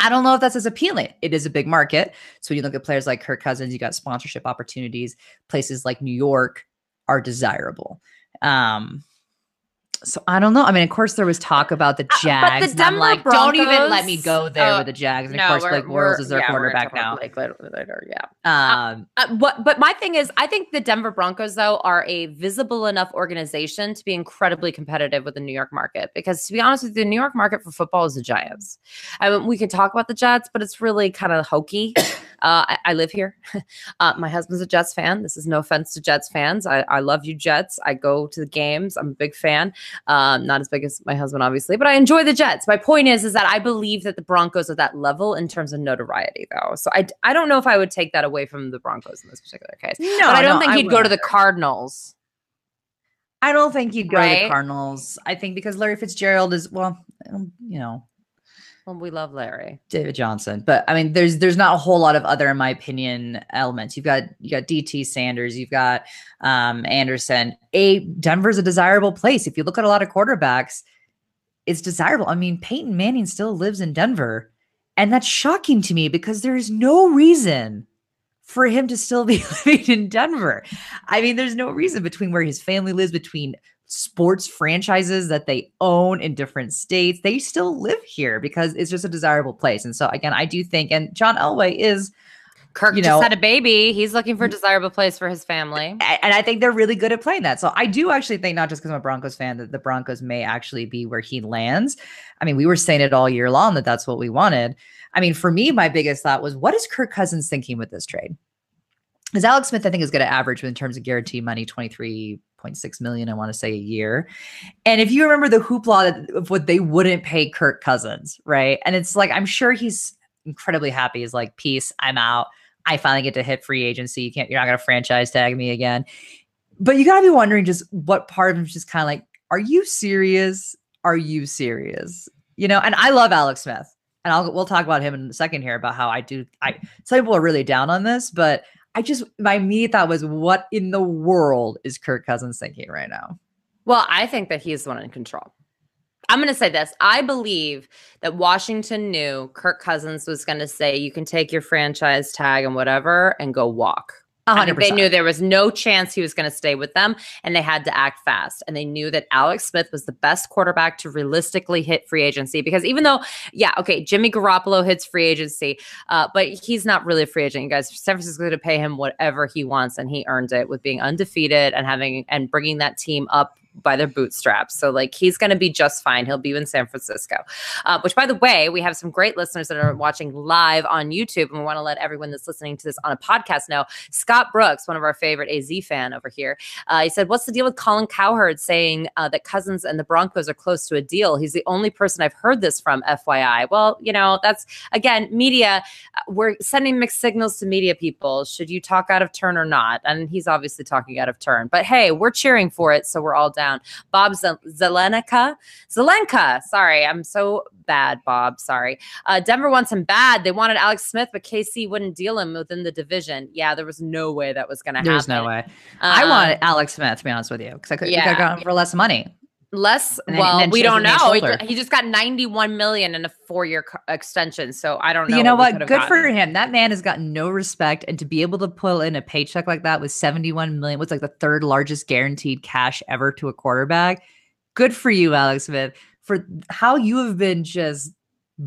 I don't know if that's as appealing. It is a big market. So when you look at players like Kirk Cousins, you got sponsorship opportunities. Places like New York are desirable. Um, so I don't know. I mean, of course, there was talk about the Uh, but the and I'm Denver like, don't even let me go there Oh, with the Jags. And no, of course, Blake Bortles is their yeah, quarterback now. Blake later, later, yeah. Um, Uh, what, but my thing is, I think the Denver Broncos, though, are a visible enough organization to be incredibly competitive with the New York market. Because to be honest with you, the New York market for football is the Giants. I mean, we can talk about the Jets, but it's really kind of hokey. Uh, I, I live here. uh, my husband's a Jets fan. This is no offense to Jets fans. I, I love you, Jets. I go to the games. I'm a big fan. Um, not as big as my husband, obviously, but I enjoy the Jets. My point is, is that I believe that the Broncos are that level in terms of notoriety, though. So I, I don't know if I would take that away from the Broncos in this particular case. no, but I don't no, think he'd go to the. Cardinals. I don't think he'd go to the Cardinals. I think because Larry Fitzgerald is well, you know, Well, we love Larry. David Johnson. But I mean, there's there's not a whole lot of other, in my opinion, elements. You've got you got DT Sanders, you've got um Anderson. A Denver's a desirable place. If you look at a lot of quarterbacks, it's desirable. I mean, Peyton Manning still lives in Denver. And that's shocking to me because there's no reason for him to still be living in Denver. I mean, there's no reason between where his family lives, between sports franchises that they own in different states. They still live here because it's just a desirable place. And so, again, I do think, and John Elway is, Kirk You just know- had a baby. He's looking for a mm. desirable place for his family. and I think they're really good at playing that. So I do actually think, not just because I'm a Broncos fan, that the Broncos may actually be where he lands. I mean, we were saying it all year long that that's what we wanted. I mean, for me, my biggest thought was, what is Kirk Cousins thinking with this trade? Because Alex Smith, I think, is going to average in terms of guaranteed money 23 5.6 million, I want to say a year. And if you remember the hoopla of what they wouldn't pay Kirk Cousins, right? And it's like, I'm sure he's incredibly happy. He's like, peace, I'm out. I finally get to hit free agency. You can't, you're not going to franchise tag me again. But you got to be wondering just what part of him is just kind of like, are you serious? Are you serious? You know, and I love Alex Smith. And I'll we'll talk about him in a second here about how I do I some people are really down on this, but I just my immediate thought was what in the world is Kirk Cousins thinking right now? Well, I think that he's the one in control. I'm going to say this. I believe that Washington knew Kirk Cousins was going to say, you can take your franchise tag and whatever and go walk. I think they knew there was no chance he was going to stay with them and they had to act fast. And they knew that Alex Smith was the best quarterback to realistically hit free agency because even though, yeah, okay, Jimmy Garoppolo hits free agency, uh, but he's not really a free agent. You guys, San Francisco going to pay him whatever he wants and he earned it with being undefeated and having and bringing that team up by their bootstraps. So like he's going to be just fine. He'll be in San Francisco. Uh, which by the way, we have some great listeners that are watching live on YouTube, and we want to let everyone that's listening to this on a podcast know. Scott Brooks, one of our favorite AZ fan over here, uh, he said, "What's the deal with Colin Cowherd saying uh, that Cousins and the Broncos are close to a deal? He's the only person I've heard this from. FYI. Well, you know that's again media. Uh, we're sending mixed signals to media people. Should you talk out of turn or not? And he's obviously talking out of turn. But hey, we're cheering for it, so we're all down down. Bob Zelenka, Zelenka. Sorry, I'm so bad, Bob. Sorry. Uh, Denver wants him bad. They wanted Alex Smith, but KC wouldn't deal him within the division. Yeah, there was no way that was going to happen. There's no way. Um, I wanted Alex Smith, to be honest with you, because I could yeah. have gotten for less money less then, well we don't know he, he, just got 91 million in a four-year co- extension so i don't know you know what, what? good gotten. for him that man has gotten no respect and to be able to pull in a paycheck like that with 71 million was like the third largest guaranteed cash ever to a quarterback good for you alex smith for how you have been just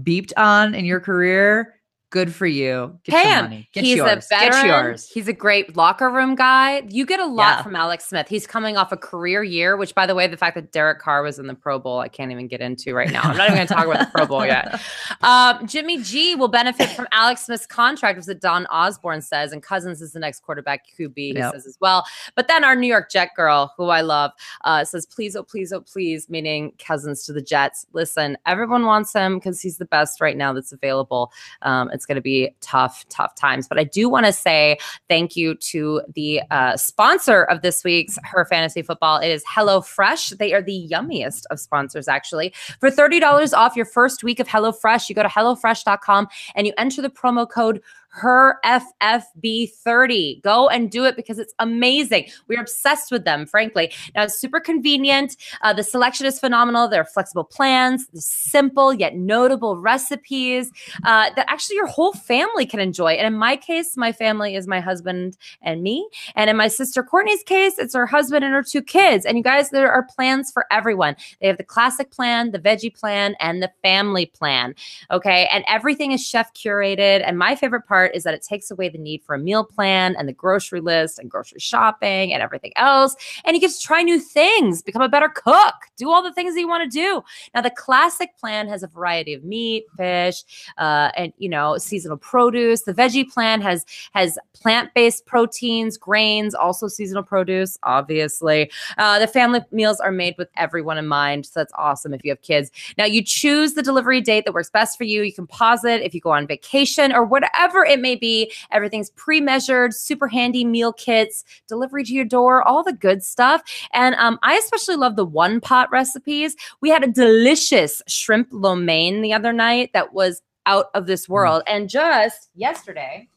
beeped on in your career Good for you. Get Pay him. He's yours. a veteran. Get yours. He's a great locker room guy. You get a lot yeah. from Alex Smith. He's coming off a career year, which, by the way, the fact that Derek Carr was in the Pro Bowl, I can't even get into right now. I'm not even going to talk about the Pro Bowl yet. Um, Jimmy G will benefit from Alex Smith's contract, as Don Osborne says, and Cousins is the next quarterback QB, he yep. says as well. But then our New York Jet girl, who I love, uh, says, please, oh, please, oh, please, meaning Cousins to the Jets. Listen, everyone wants him because he's the best right now that's available. Um, it's going to be tough, tough times. But I do want to say thank you to the uh, sponsor of this week's Her Fantasy Football. It is HelloFresh. They are the yummiest of sponsors, actually. For $30 off your first week of HelloFresh, you go to HelloFresh.com and you enter the promo code her FFB30. Go and do it because it's amazing. We're obsessed with them, frankly. Now, it's super convenient. Uh, the selection is phenomenal. There are flexible plans, simple yet notable recipes uh, that actually your whole family can enjoy. And in my case, my family is my husband and me. And in my sister Courtney's case, it's her husband and her two kids. And you guys, there are plans for everyone. They have the classic plan, the veggie plan, and the family plan. Okay. And everything is chef curated. And my favorite part part is that it takes away the need for a meal plan and the grocery list and grocery shopping and everything else. And you get to try new things, become a better cook, do all the things that you want to do. Now, the classic plan has a variety of meat, fish, uh, and you know, seasonal produce. The veggie plan has has plant-based proteins, grains, also seasonal produce, obviously. Uh, the family meals are made with everyone in mind. So that's awesome if you have kids. Now you choose the delivery date that works best for you. You can pause it if you go on vacation or whatever it may be. Everything's pre-measured, super handy meal kits, delivery to your door, all the good stuff. And um, I especially love the one pot recipes. We had a delicious shrimp lo mein the other night that was out of this mm. world. And just yesterday,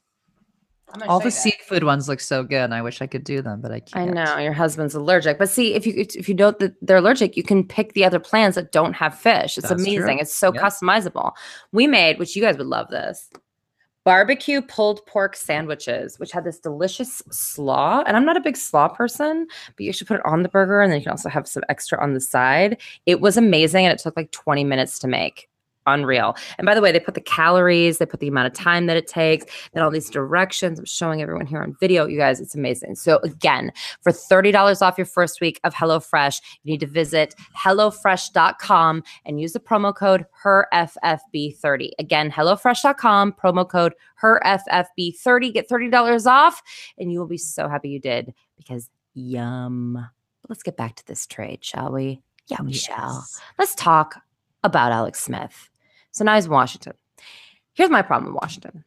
all the seafood ones look so good. And I wish I could do them, but I can't. I know your husband's allergic. But see, if you if you know that they're allergic, you can pick the other plans that don't have fish. It's That's amazing. True. It's so yep. customizable. We made, which you guys would love this barbecue pulled pork sandwiches, which had this delicious slaw. And I'm not a big slaw person, but you should put it on the burger and then you can also have some extra on the side. It was amazing and it took like 20 minutes to make unreal. And by the way, they put the calories, they put the amount of time that it takes, then all these directions. I'm showing everyone here on video. You guys, it's amazing. So again, for $30 off your first week of HelloFresh, you need to visit HelloFresh.com and use the promo code HERFFB30. Again, HelloFresh.com, promo code HERFFB30. Get $30 off, and you will be so happy you did because yum. let's get back to this trade, shall we? Yeah, we yes. shall. Let's talk about Alex Smith. So now he's in Washington. Here's my problem with Washington.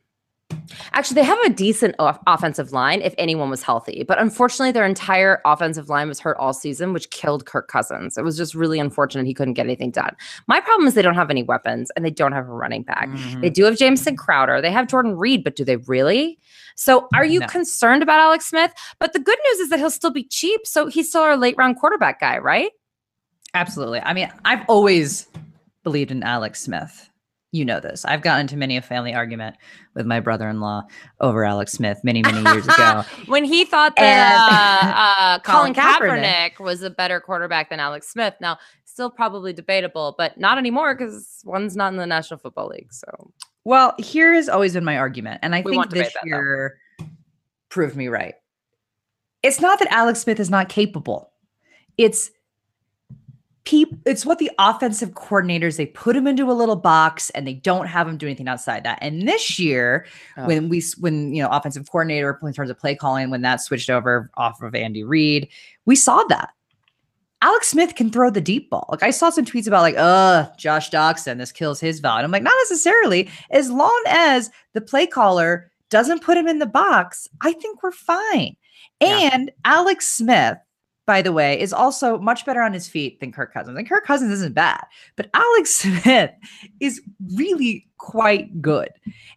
Actually, they have a decent off- offensive line if anyone was healthy, but unfortunately, their entire offensive line was hurt all season, which killed Kirk Cousins. It was just really unfortunate he couldn't get anything done. My problem is they don't have any weapons and they don't have a running back. Mm-hmm. They do have Jamison Crowder, they have Jordan Reed, but do they really? So, are you no. concerned about Alex Smith? But the good news is that he'll still be cheap, so he's still our late round quarterback guy, right? Absolutely. I mean, I've always believed in Alex Smith you know this. I've gotten into many a family argument with my brother-in-law over Alex Smith many, many years ago. when he thought that uh, uh, Colin, Kaepernick. Kaepernick was a better quarterback than Alex Smith. Now, still probably debatable, but not anymore because one's not in the National Football League. So, well, here has always been my argument, and I we think this year though. proved me right. It's not that Alex Smith is not capable. It's people it's what the offensive coordinators they put him into a little box and they don't have him do anything outside that. And this year oh. when we when you know offensive coordinator in terms of play calling when that switched over off of andy reid we saw that. Alex smith can throw the deep ball. Like i saw some tweets about like uh josh doctson this kills his value i'm like not necessarily. As long as the play caller doesn't put him in the box i think we're fine. Yeah. and alex smith by the way, is also much better on his feet than Kirk Cousins. And Kirk Cousins isn't bad, but Alex Smith is really quite good.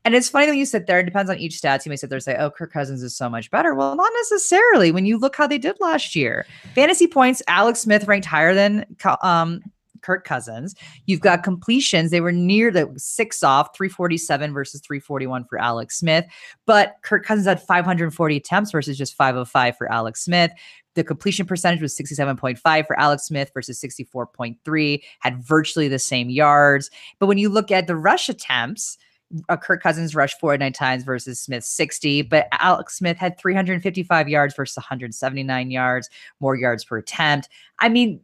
And it's funny when you sit there, it depends on each stats. You may sit there and say, oh, Kirk Cousins is so much better. Well, not necessarily when you look how they did last year. Fantasy points, Alex Smith ranked higher than um, Kirk Cousins. You've got completions. They were near the six off, 347 versus 341 for Alex Smith. But Kirk Cousins had 540 attempts versus just 505 for Alex Smith. The completion percentage was 67.5 for Alex Smith versus 64.3, had virtually the same yards. But when you look at the rush attempts, uh, Kirk Cousins rushed 49 times versus Smith 60, but Alex Smith had 355 yards versus 179 yards, more yards per attempt. I mean,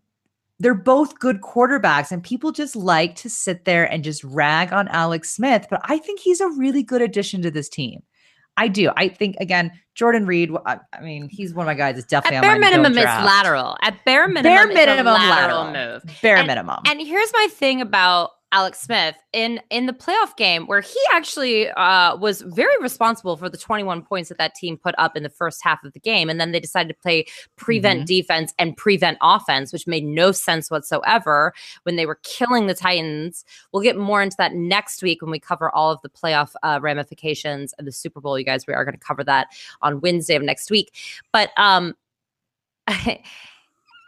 they're both good quarterbacks, and people just like to sit there and just rag on Alex Smith, but I think he's a really good addition to this team. I do. I think again, Jordan Reed. I, mean, he's one of my guys. It's definitely at bare minimum it's lateral. At bare minimum, bare minimum lateral, lateral move. Bare and, minimum. And here's my thing about Alex Smith in in the playoff game where he actually uh, was very responsible for the 21 points that that team put up in the first half of the game, and then they decided to play prevent mm-hmm. defense and prevent offense, which made no sense whatsoever when they were killing the Titans. We'll get more into that next week when we cover all of the playoff uh, ramifications of the Super Bowl. You guys, we are going to cover that on Wednesday of next week, but um.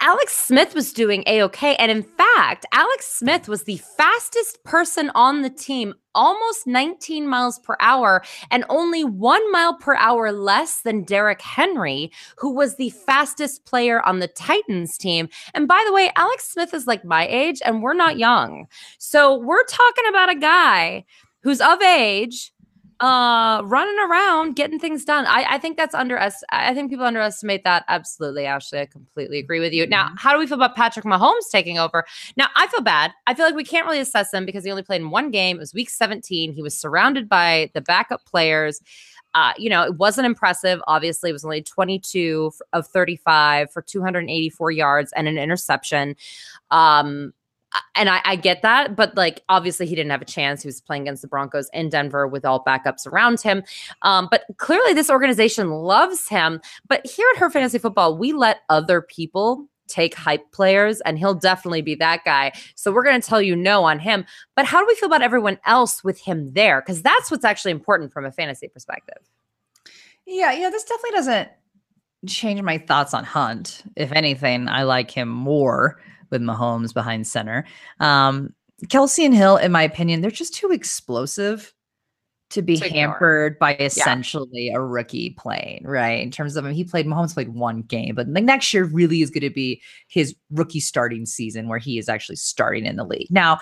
Alex Smith was doing a okay. And in fact, Alex Smith was the fastest person on the team, almost 19 miles per hour, and only one mile per hour less than Derrick Henry, who was the fastest player on the Titans team. And by the way, Alex Smith is like my age, and we're not young. So we're talking about a guy who's of age uh running around getting things done. I i think that's under us i think people underestimate that. Absolutely ashley i completely agree with you. Now mm-hmm. how do we feel about patrick mahomes taking over? Now i feel bad. I feel like we can't really assess him because he only played in one game. It was week 17 he was surrounded by the backup players. Uh, you know, it wasn't impressive. Obviously, it was only 22 of 35 for 284 yards and an interception. Um, and I, I, get that, but like obviously he didn't have a chance. He was playing against the Broncos in Denver with all backups around him. Um, but clearly, this organization loves him. But here at Her Fantasy Football, we let other people take hype players, and he'll definitely be that guy. So we're going to tell you no on him. But how do we feel about everyone else with him there? Because that's what's actually important from a fantasy perspective. Yeah, yeah, this definitely doesn't change my thoughts on Hunt. If anything, I like him more with Mahomes behind center. Um, Kelce and Hill, in my opinion, they're just too explosive to be to hampered by essentially yeah. a rookie playing, right? In terms of him, he played Mahomes played one game, but like next year really is going to be his rookie starting season where he is actually starting in the league. Now,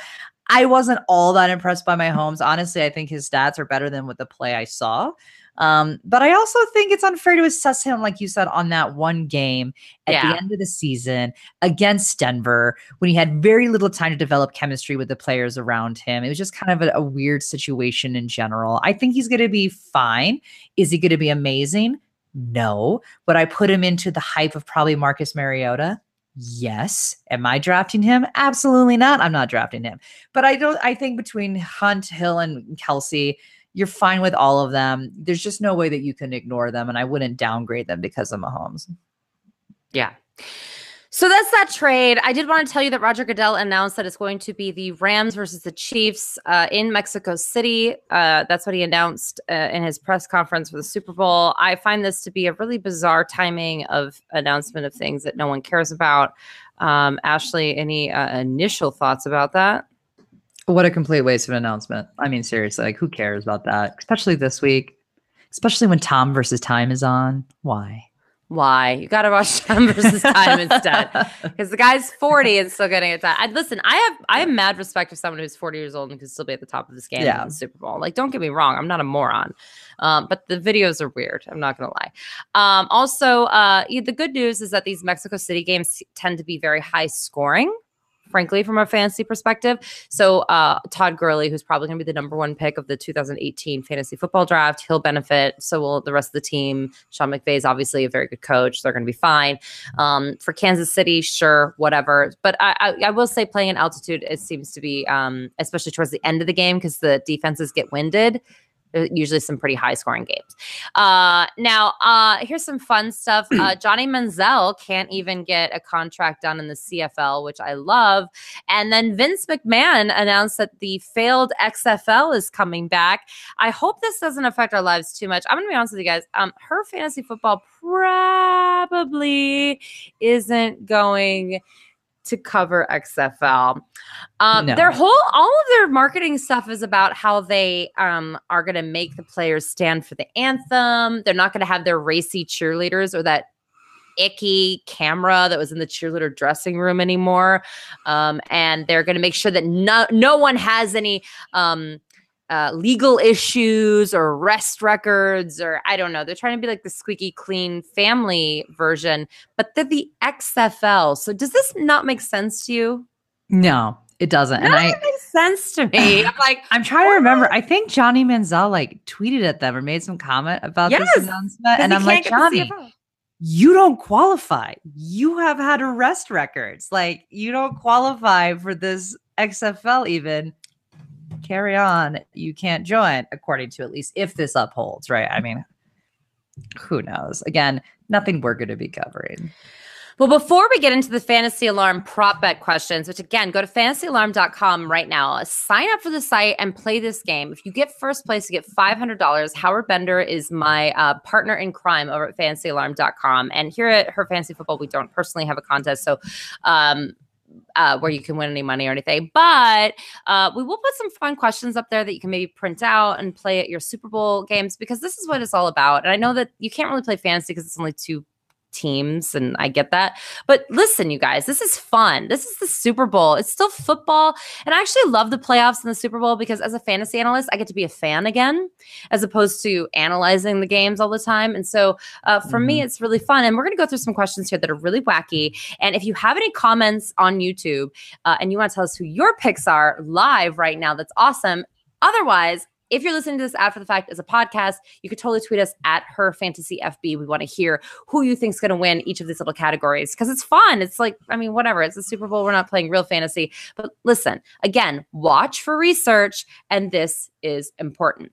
I wasn't all that impressed by my Mahomes. Honestly, I think his stats are better than what the play I saw. Um, but I also think it's unfair to assess him, like you said, on that one game at yeah. the end of the season against Denver when he had very little time to develop chemistry with the players around him. It was just kind of a, a weird situation in general. I think he's going to be fine. Is he going to be amazing? No. Would I put him into the hype of probably Marcus Mariota? Yes. Am I drafting him? Absolutely not. I'm not drafting him. But I don't I think between Hunt, Hill, and Kelce, you're fine with all of them. There's just no way that you can ignore them. And I wouldn't downgrade them because of Mahomes. Yeah. So that's that trade. I did want to tell you that Roger Goodell announced that it's going to be the Rams versus the Chiefs uh, in Mexico City. Uh, that's what he announced uh, in his press conference for the Super Bowl. I find this to be a really bizarre timing of announcement of things that no one cares about. Um, Ashley, any uh, initial thoughts about that? What a complete waste of an announcement. I mean, seriously, like who cares about that? Especially this week, especially when Tom versus Time is on. Why? Why? You got to watch time versus time instead, because the guy's forty and still getting it done. I, listen, I have I have mad respect for someone who's forty years old and can still be at the top of this game yeah. in the Super Bowl. Like, don't get me wrong, I'm not a moron, um, but the videos are weird. I'm not gonna lie. Um, also, uh, the good news is that these Mexico City games tend to be very high scoring frankly, from a fantasy perspective. So uh, Todd Gurley, who's probably going to be the number one pick of the 2018 fantasy football draft, he'll benefit. So will the rest of the team. Sean McVay is obviously a very good coach. They're going to be fine. Um, for Kansas City, sure, whatever. But I, I, I, will say playing in altitude, it seems to be, um, especially towards the end of the game, because the defenses get winded usually some pretty high scoring games. Uh, now, uh, here's some fun stuff. Uh, Johnny Manziel can't even get a contract done in the CFL, which I love. And then Vince McMahon announced that the failed XFL is coming back. I hope this doesn't affect our lives too much. I'm going to be honest with you guys. Um, her fantasy football probably isn't going to cover XFL. Um, no. Their whole, all of their marketing stuff is about how they um, are going to make the players stand for the anthem. They're not going to have their racy cheerleaders or that icky camera that was in the cheerleader dressing room anymore. Um, and they're going to make sure that no, no one has any um, uh, legal issues or arrest records or I don't know. They're trying to be like the squeaky clean family version, but they're the XFL. So does this not make sense to you? No, it doesn't. and I makes sense to me. I'm like, I'm trying to remember. I think Johnny Manziel like tweeted at them or made some comment about yes, this announcement, and I'm like, Johnny, you don't qualify. You have had arrest records. Like, you don't qualify for this XFL even carry on. You can't join, according to at least if this upholds, right? I mean, who knows? Again, nothing we're going to be covering. Well, before we get into the Fantasy Alarm prop bet questions, which again, go to fantasyalarm.com right now, sign up for the site and play this game. If you get first place, you get $500. Howard Bender is my uh, partner in crime over at fantasyalarm.com. And here at Her Fantasy Football, we don't personally have a contest. So, um, uh, where you can win any money or anything. But uh, we will put some fun questions up there that you can maybe print out and play at your Super Bowl games because this is what it's all about. And I know that you can't really play fantasy because it's only two teams and I get that. But listen, you guys, this is fun. This is the Super Bowl. It's still football. And I actually love the playoffs and the Super Bowl because as a fantasy analyst, I get to be a fan again as opposed to analyzing the games all the time. And so uh, for mm-hmm. me, it's really fun. And we're going to go through some questions here that are really wacky. And if you have any comments on YouTube uh, and you want to tell us who your picks are live right now, that's awesome. Otherwise, if you're listening to this after the fact as a podcast, you could totally tweet us at her fantasy FB. We want to hear who you think's going to win each of these little categories because it's fun. It's like, I mean, whatever. It's a Super Bowl. We're not playing real fantasy. But listen, again, watch for research, and this is important.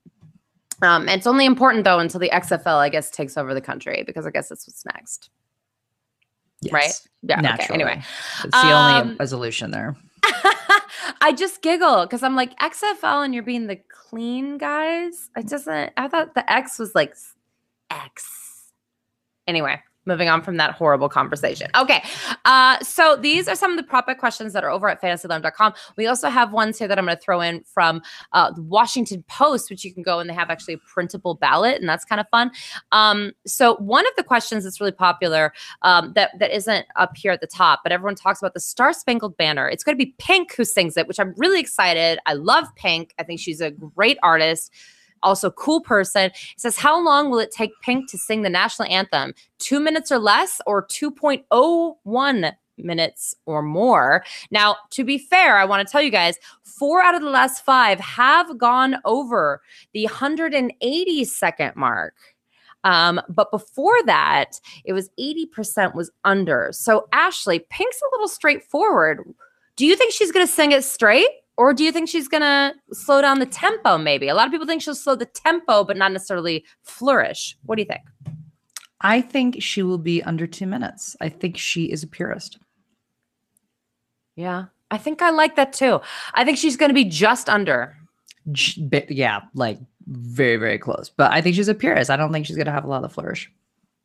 Um, it's only important though until the XFL, I guess, takes over the country because I guess that's what's next. Yes. Right? Yeah. Naturally. Okay. Anyway, it's the um, only resolution there. I just giggle because I'm like XFL and you're being the clean guys. It doesn't. I thought the X was like X. Anyway, moving on from that horrible conversation. Okay. Uh, so these are some of the prop questions that are over at fantasyalarm.com. We also have ones here that I'm going to throw in from uh, the Washington Post, which you can go and they have actually a printable ballot, and that's kind of fun. Um, so one of the questions that's really popular um, that, that isn't up here at the top, but everyone talks about the Star Spangled Banner. It's going to be Pink who sings it, which I'm really excited. I love Pink. I think she's a great artist also cool person. It says, How long will it take Pink to sing the national anthem? Two minutes or less, or 2.01 minutes or more. Now, to be fair, I want to tell you guys four out of the last five have gone over the 180 second mark. Um, but before that, it was 80% was under. So Ashley, Pink's a little straightforward. Do you think she's going to sing it straight? Or do you think she's going to slow down the tempo, maybe? A lot of people think she'll slow the tempo, but not necessarily flourish. What do you think? I think she will be under two minutes. I think she is a purist. Yeah, I think I like that too. I think she's going to be just under. Yeah, like very, very close. But I think she's a purist. I don't think she's going to have a lot of flourish.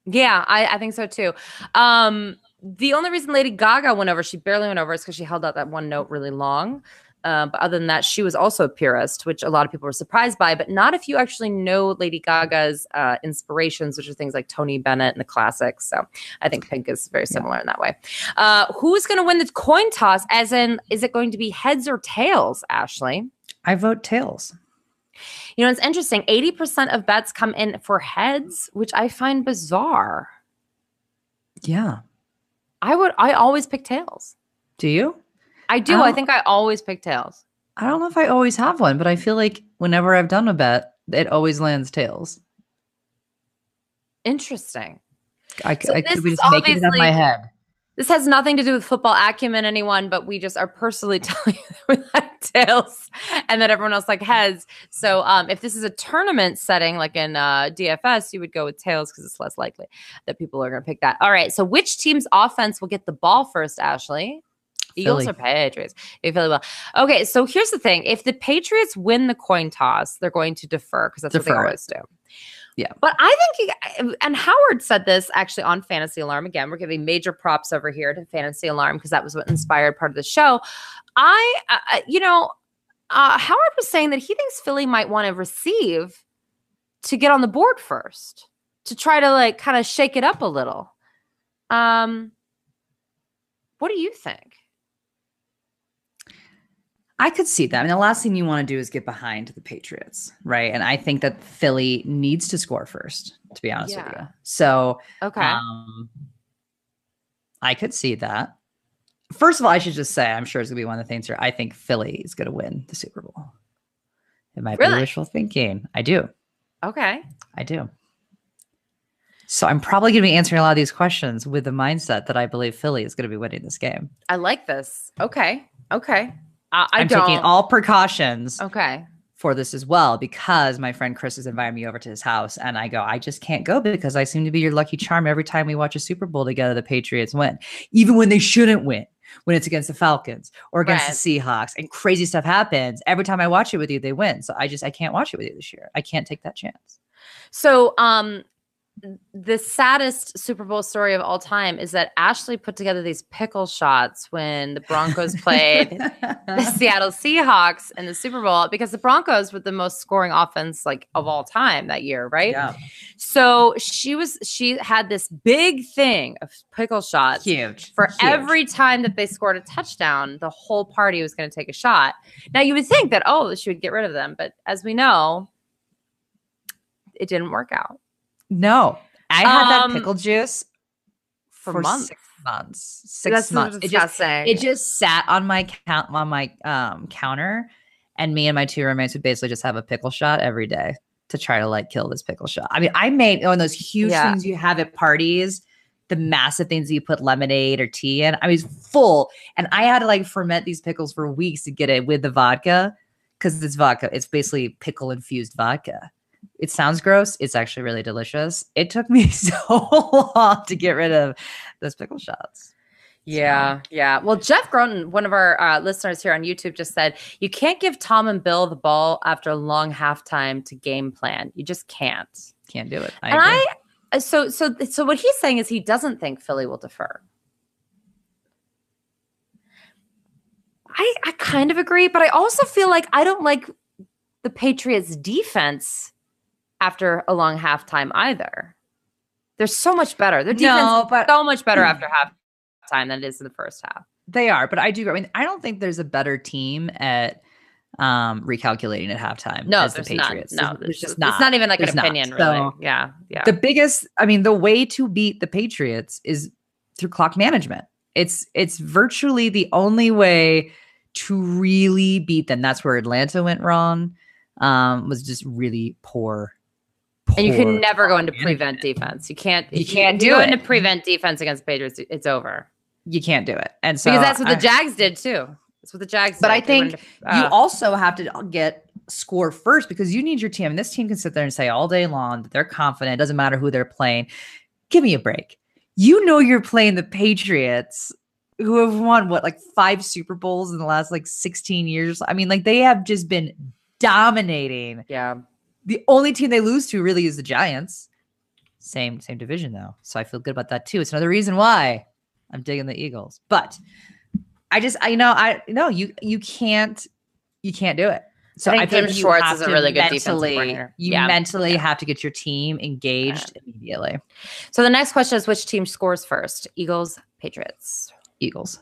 Yeah, I, I think so too. Um, the only reason Lady Gaga went over, she barely went over, is because she held out that one note really long. Uh, but other than that, she was also a purist, which a lot of people were surprised by, but not if you actually know Lady Gaga's uh, inspirations, which are things like Tony Bennett and the classics. So I think Pink is very similar yeah. in that way. Uh, who's going to win the coin toss? As in, is it going to be heads or tails, Ashley? I vote tails. You know, it's interesting. 80% of bets come in for heads, which I find bizarre. Yeah. I would, I always pick tails. Do you? I do. I, I think I always pick tails. I don't know if I always have one, but I feel like whenever I've done a bet, it always lands tails. Interesting. I, so I could be just making it in my head. This has nothing to do with football acumen, anyone, but we just are personally telling you we like tails and that everyone else like heads. So um, if this is a tournament setting, like in uh, DFS, you would go with tails because it's less likely that people are going to pick that. All right. So which team's offense will get the ball first, Ashley? Eagles or Patriots? You feel well. Okay, so here's the thing: if the Patriots win the coin toss, they're going to defer because that's defer. what they always do. Yeah. But I think, and Howard said this actually on Fantasy Alarm. Again, we're giving major props over here to Fantasy Alarm because that was what inspired part of the show. I, uh, you know, uh, Howard was saying that he thinks Philly might want to receive to get on the board first to try to like kind of shake it up a little. Um, what do you think? I could see that. I mean, the last thing you want to do is get behind the Patriots, right? And I think that Philly needs to score first, to be honest yeah. with you. So, okay. Um, I could see that. First of all, I should just say, I'm sure it's going to be one of the things here. I think Philly is going to win the Super Bowl. It might really? be wishful thinking. I do. Okay. I do. So I'm probably going to be answering a lot of these questions with the mindset that I believe Philly is going to be winning this game. I like this. Okay. Okay. I, I am taking all precautions. Okay. For this as well, because my friend Chris has invited me over to his house, and I go, I just can't go because I seem to be your lucky charm every time we watch a Super Bowl together. The Patriots win, even when they shouldn't win when it's against the Falcons or against right. the Seahawks and crazy stuff happens. Every time I watch it with you, they win. So I just I can't watch it with you this year. I can't take that chance. So um the saddest Super Bowl story of all time is that Ashley put together these pickle shots when the Broncos played the Seattle Seahawks in the Super Bowl because the Broncos were the most scoring offense like of all time that year, right? Yeah. So she was she had this big thing of pickle shots. Huge. For Huge. every time that they scored a touchdown, the whole party was going to take a shot. Now you would think that oh, she would get rid of them, but as we know, it didn't work out. No, I had um, that pickle juice for, for months. Six months. Six That's months. It just, it just sat on my count on my um, counter, and me and my two roommates would basically just have a pickle shot every day to try to like kill this pickle shot. I mean, I made one of those huge yeah. things you have at parties, the massive things that you put lemonade or tea in. I was full, and I had to like ferment these pickles for weeks to get it with the vodka because it's vodka. It's basically pickle infused vodka. It sounds gross. It's actually really delicious. It took me so long to get rid of those pickle shots. Yeah, yeah. Well, Jeff Groton, one of our uh, listeners here on YouTube, just said you can't give Tom and Bill the ball after a long halftime to game plan. You just can't. Can't do it. I and agree. I, so, so, so, what he's saying is he doesn't think Philly will defer. I, I kind of agree, but I also feel like I don't like the Patriots' defense after a long halftime either. They're so much better. Their defense no, but, so much better after halftime than it is in the first half. They are, but I do. I mean, I don't think there's a better team at um recalculating at halftime no as the Patriots. Not, no, there's, just not. It's not even like there's an opinion, not. really. So, yeah, yeah. The biggest, I mean, the way to beat the Patriots is through clock management. It's it's virtually the only way to really beat them. That's where Atlanta went wrong. Um, was just really poor And you can never go into prevent defense. You can't. You if can't do you go it. into prevent defense against the Patriots. It's over You can't do it, and so because that's what the Jags did too. That's what the Jags. But did. I think into- you uh, also have to get score first because you need your team. And this team can sit there and say all day long that they're confident. It doesn't matter who they're playing. Give me a break. You know you're playing the Patriots who have won what like five Super Bowls in the last like 16 years. I mean, like they have just been dominating. yeah. The only team they lose to really is the Giants. Same same division though. So I feel good about that too. It's another reason why I'm digging the Eagles. But I just I know I no you you can't you can't do it. So I think feel Jim Schwartz is a really good defensive mentally, coordinator. You Yeah. mentally Yeah. have to get your team engaged immediately. So the next question is which team scores first? Eagles, Patriots. Eagles.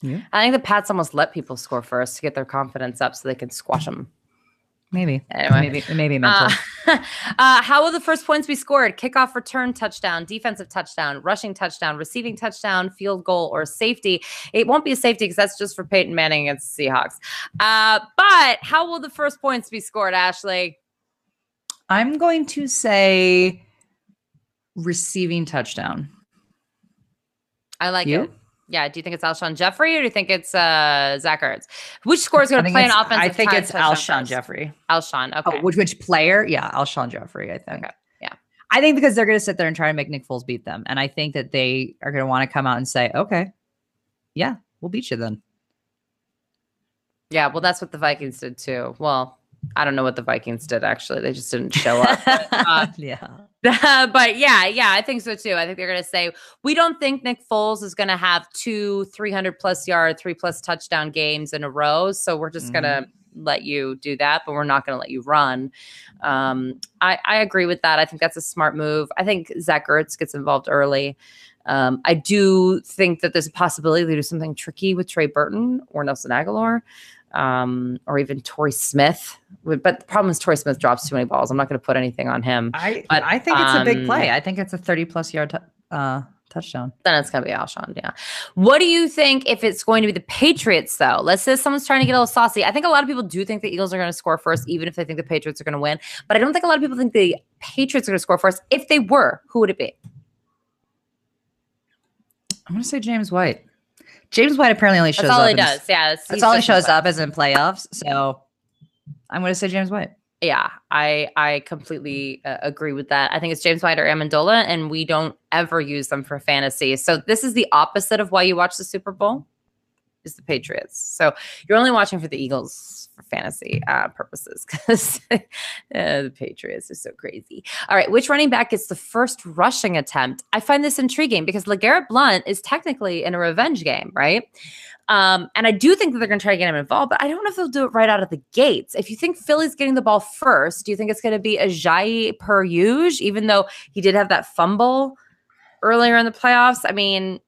Yeah, I think the Pats almost let people score first to get their confidence up so they can squash them. Maybe. Anyway. Maybe maybe mental. Uh, uh, how will the first points be scored? Kickoff, return, touchdown, defensive touchdown, rushing touchdown, receiving touchdown, field goal, or safety. It won't be a safety because that's just for Peyton Manning against the Seahawks. Uh, but how will the first points be scored, Ashley? I'm going to say receiving touchdown. I like You? it. Yeah. Do you think it's Alshon Jeffery or do you think it's uh, Zach Ertz? Which score is going to play an offensive I think it's Alshon first? Jeffery. Alshon. Okay. Oh, which which player? Yeah, Alshon Jeffery, I think. Okay, yeah. I think because they're going to sit there and try to make Nick Foles beat them. And I think that they are going to want to come out and say, okay, yeah, we'll beat you then. Yeah, well, that's what the Vikings did too. Well, I don't know what the Vikings did actually. They just didn't show up. But, uh, yeah. but yeah, yeah, I think so too. I think they're going to say we don't think Nick Foles is going to have two 300 plus yard, three plus touchdown games in a row. So we're just going to let you do that, but we're not going to let you run. Um, I, I agree with that. I think that's a smart move. I think Zach Ertz gets involved early. Um, I do think that there's a possibility to do something tricky with Trey Burton or Nelson Agholor um, or even Torrey Smith. But the problem is Torrey Smith drops too many balls. I'm not going to put anything on him. I But, I think it's a big um, play. I think it's a 30 plus yard tou- uh, touchdown. Then it's going to be Alshon. Yeah. What do you think if it's going to be the Patriots, though? Let's say someone's trying to get a little saucy. I think a lot of people do think the Eagles are going to score first, even if they think the Patriots are going to win. But I don't think a lot of people think the Patriots are going to score first. If they were, who would it be? I'm going to say James White. James White apparently only shows That's all up. he does. Yeah. it's- That's all he shows up as in playoffs. So I'm going to say James White. Yeah, I I completely uh, agree with that. I think it's James White or Amendola, and we don't ever use them for fantasy. So this is the opposite of why you watch the Super Bowl. Is the Patriots? So you're only watching for the Eagles for fantasy uh, purposes because uh, the Patriots are so crazy. All right, which running back gets the first rushing attempt? I find this intriguing because Legarrette Blunt is technically in a revenge game, right? Um, and I do think that they're going to try to get him involved, but I don't know if they'll do it right out of the gates. If you think Philly's getting the ball first, do you think it's going to be Ajayi per even though he did have that fumble earlier in the playoffs? I mean,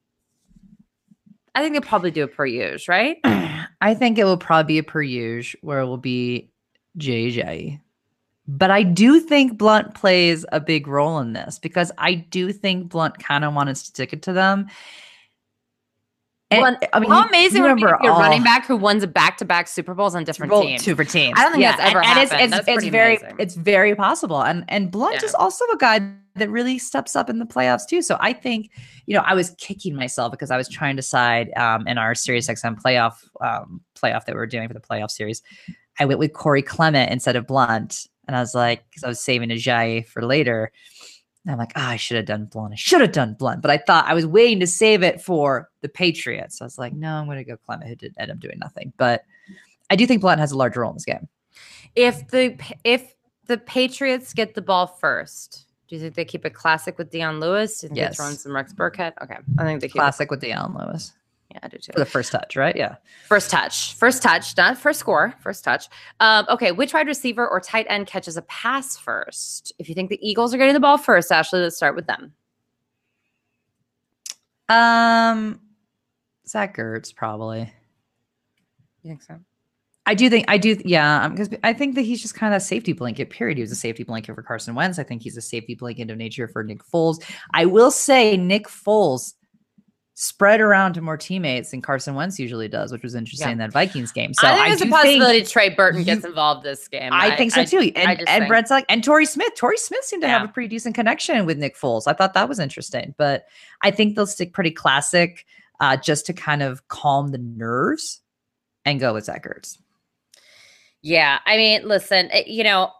I think they'll probably do it per usual, right? I think it will probably be a per usual where it will be JJ. But I do think Blunt plays a big role in this because I do think Blunt kind of wanted to stick it to them. And, Blunt- I mean, How amazing would be be a all- running back who wins a back to back Super Bowls on different Well, teams? two for teams. I don't think that's ever and, and it's happened. it's, That's it's very amazing. it's very possible. And and Blunt Yeah. is also a guy that really steps up in the playoffs too. So I think you know I was kicking myself because I was trying to decide um, in our Sirius XM playoff um, playoff that we were doing for the playoff series. I went with Corey Clement instead of Blunt, and I was like because I was saving Ajayi for later. And I'm like, oh, I should have done Blunt. I should have done Blunt, but I thought I was waiting to save it for the Patriots. So I was like, no, I'm going to go Clement, who did end up doing nothing. But I do think Blunt has a large role in this game. if the if the Patriots get the ball first, do you think they keep it classic with Dion Lewis? Think Yes. they throw in some Rex Burkhead? Okay, I think they keep it. Classic with Dion Lewis yeah, I do too. for the first touch, right? Yeah. First touch, first touch, not first score, first touch. Um, okay, which wide receiver or tight end catches a pass first? If you think the Eagles are getting the ball first, Ashley, let's start with them. Um, Zach Ertz probably. You think so? I do think I do. Yeah, because I think that he's just kind of that safety blanket. Period. He was a safety blanket for Carson Wentz. I think he's a safety blanket of nature for Nick Foles. I will say Nick Foles spread around to more teammates than Carson Wentz usually does, which was interesting Yeah. in that Vikings game. So I think I, there's do a possibility Trey Burton you- gets involved this game. I think so too. And and think- Brett's like and Torrey Smith. Torrey Smith seemed to have a pretty decent connection with Nick Foles. I thought that was interesting, but I think they'll stick pretty classic, uh, just to kind of calm the nerves and go with Zach Ertz. Yeah, I mean, listen, you know,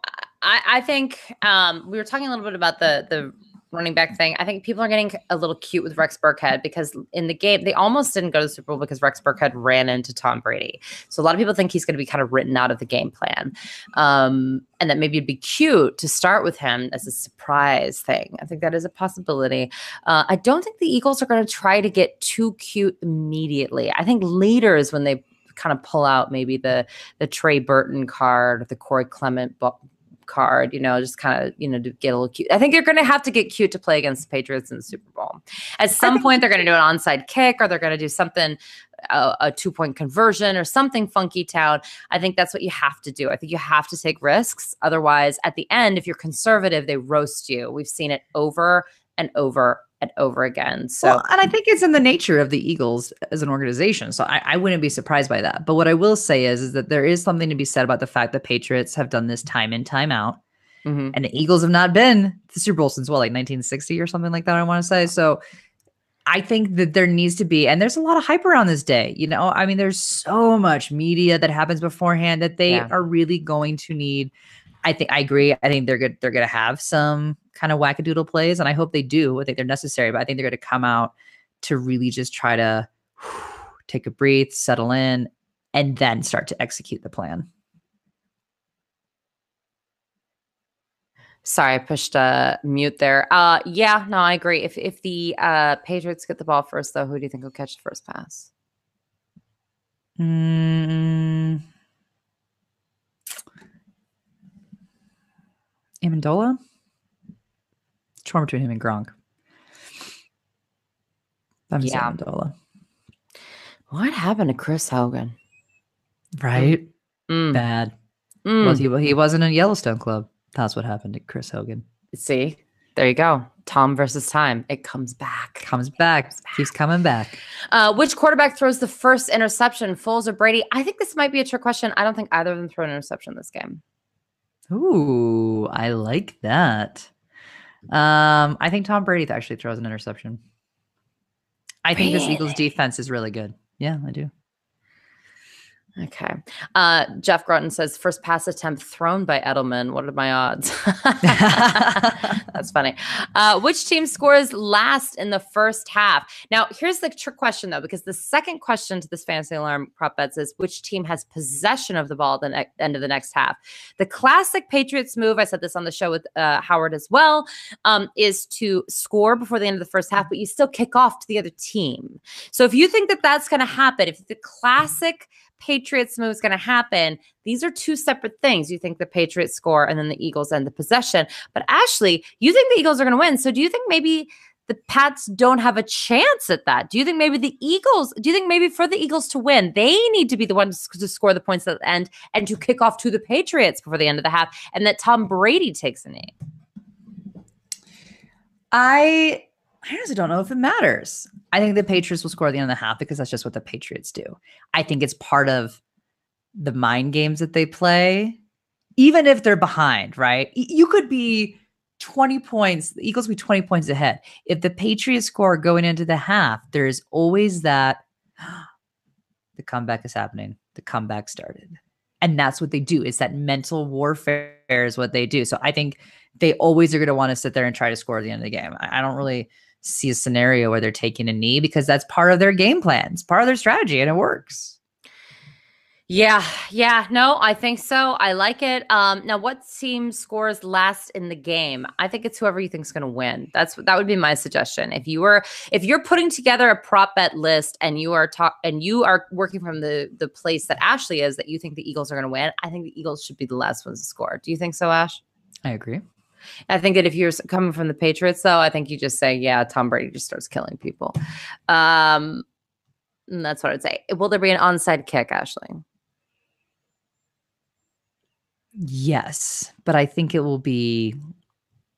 I, I think um, we were talking a little bit about the the running back thing. I think people are getting a little cute with Rex Burkhead because in the game they almost didn't go to the Super Bowl because Rex Burkhead ran into Tom Brady. So a lot of people think he's going to be kind of written out of the game plan, um, and that maybe it'd be cute to start with him as a surprise thing. I think that is a possibility. Uh, I don't think the Eagles are going to try to get too cute immediately. I think later is when they kind of pull out maybe the the Trey Burton card, the Corey Clement card, you know, just kind of, you know, to get a little cute. I think they're going to have to get cute to play against the Patriots in the Super Bowl. At some think- point, they're going to do an onside kick or they're going to do something, a, a two point conversion or something funky town. I think that's what you have to do. I think you have to take risks. Otherwise, at the end, if you're conservative, they roast you. We've seen it over and over and over again. So, Well, and I think it's in the nature of the Eagles as an organization. So I, I wouldn't be surprised by that. But what I will say is, is that there is something to be said about the fact that Patriots have done this time in, time out. mhm. And the Eagles have not been the Super Bowl since what, like 1960 or something like that, I want to say. So I think that there needs to be, and there's a lot of hype around this day. You know, I mean, there's so much media that happens beforehand that they Yeah. are really going to need. I think I agree. I think they're good. They're going to have some kind of wackadoodle plays, and I hope they do. I think they're necessary, but I think they're going to come out to really just try to take a breath, settle in, and then start to execute the plan. Sorry, I pushed uh, mute there. Uh, yeah, no, I agree. If if the uh, Patriots get the ball first, though, who do you think will catch the first pass? Mm. Amendola? Torn between him and Gronk. I'm yeah. Amendola. What happened to Chris Hogan? Right? Mm, Bad. mm. Was he, he wasn't in Yellowstone Club. That's what happened to Chris Hogan. See, there you go. Tom versus time. It comes back. Comes back. Keeps coming back. Uh, which quarterback throws the first interception, Foles or Brady? I think this might be a trick question. I don't think either of them throw an interception this game. Ooh, I like that. Um, I think Tom Brady actually throws an interception. I think this Eagles defense is really good. Yeah, I do. Okay. Uh, Jeff Groton says first pass attempt thrown by Edelman. What are my odds? That's funny. Uh, which team scores last in the first half? Now, here's the trick question though, because the second question to this fantasy alarm prop bets is which team has possession of the ball at the ne- end of the next half. The classic Patriots move, I said this on the show with uh, Howard as well, um, is to score before the end of the first half, but you still kick off to the other team. So if you think that that's going to happen, if the classic Patriots move is going to happen, these are two separate things. You think the Patriots score and then the Eagles end the possession. But Ashley, you think the Eagles are going to win. So do you think maybe the Pats don't have a chance at that? Do you think maybe the Eagles, do you think maybe for the Eagles to win, they need to be the ones to score the points at the end and to kick off to the Patriots before the end of the half and that Tom Brady takes a knee? I I honestly don't know if it matters. I think the Patriots will score at the end of the half because that's just what the Patriots do. I think it's part of the mind games that they play, even if they're behind, right? You could be 20 points, the Eagles be 20 points ahead. If the Patriots score going into the half, there's always that the comeback is happening. The comeback started. And that's what they do. It's that mental warfare is what they do. So I think they always are going to want to sit there and try to score at the end of the game. I, I don't really see a scenario where they're taking a knee because that's part of their game plan. It's part of their strategy and it works. Yeah, yeah, no, I think so. I like it. Um, now, what team scores last in the game? I think it's whoever you think is going to win. That's that would be my suggestion. If you were, if you're putting together a prop bet list and you are talk and you are working from the the place that Ashley is, that you think the Eagles are going to win, I think the Eagles should be the last ones to score. Do you think so, Ash? I agree. I think that if you're coming from the Patriots, though, I think you just say, yeah, Tom Brady just starts killing people. Um, and that's what I'd say. Will there be an onside kick, Ashley? Yes, but I think it will be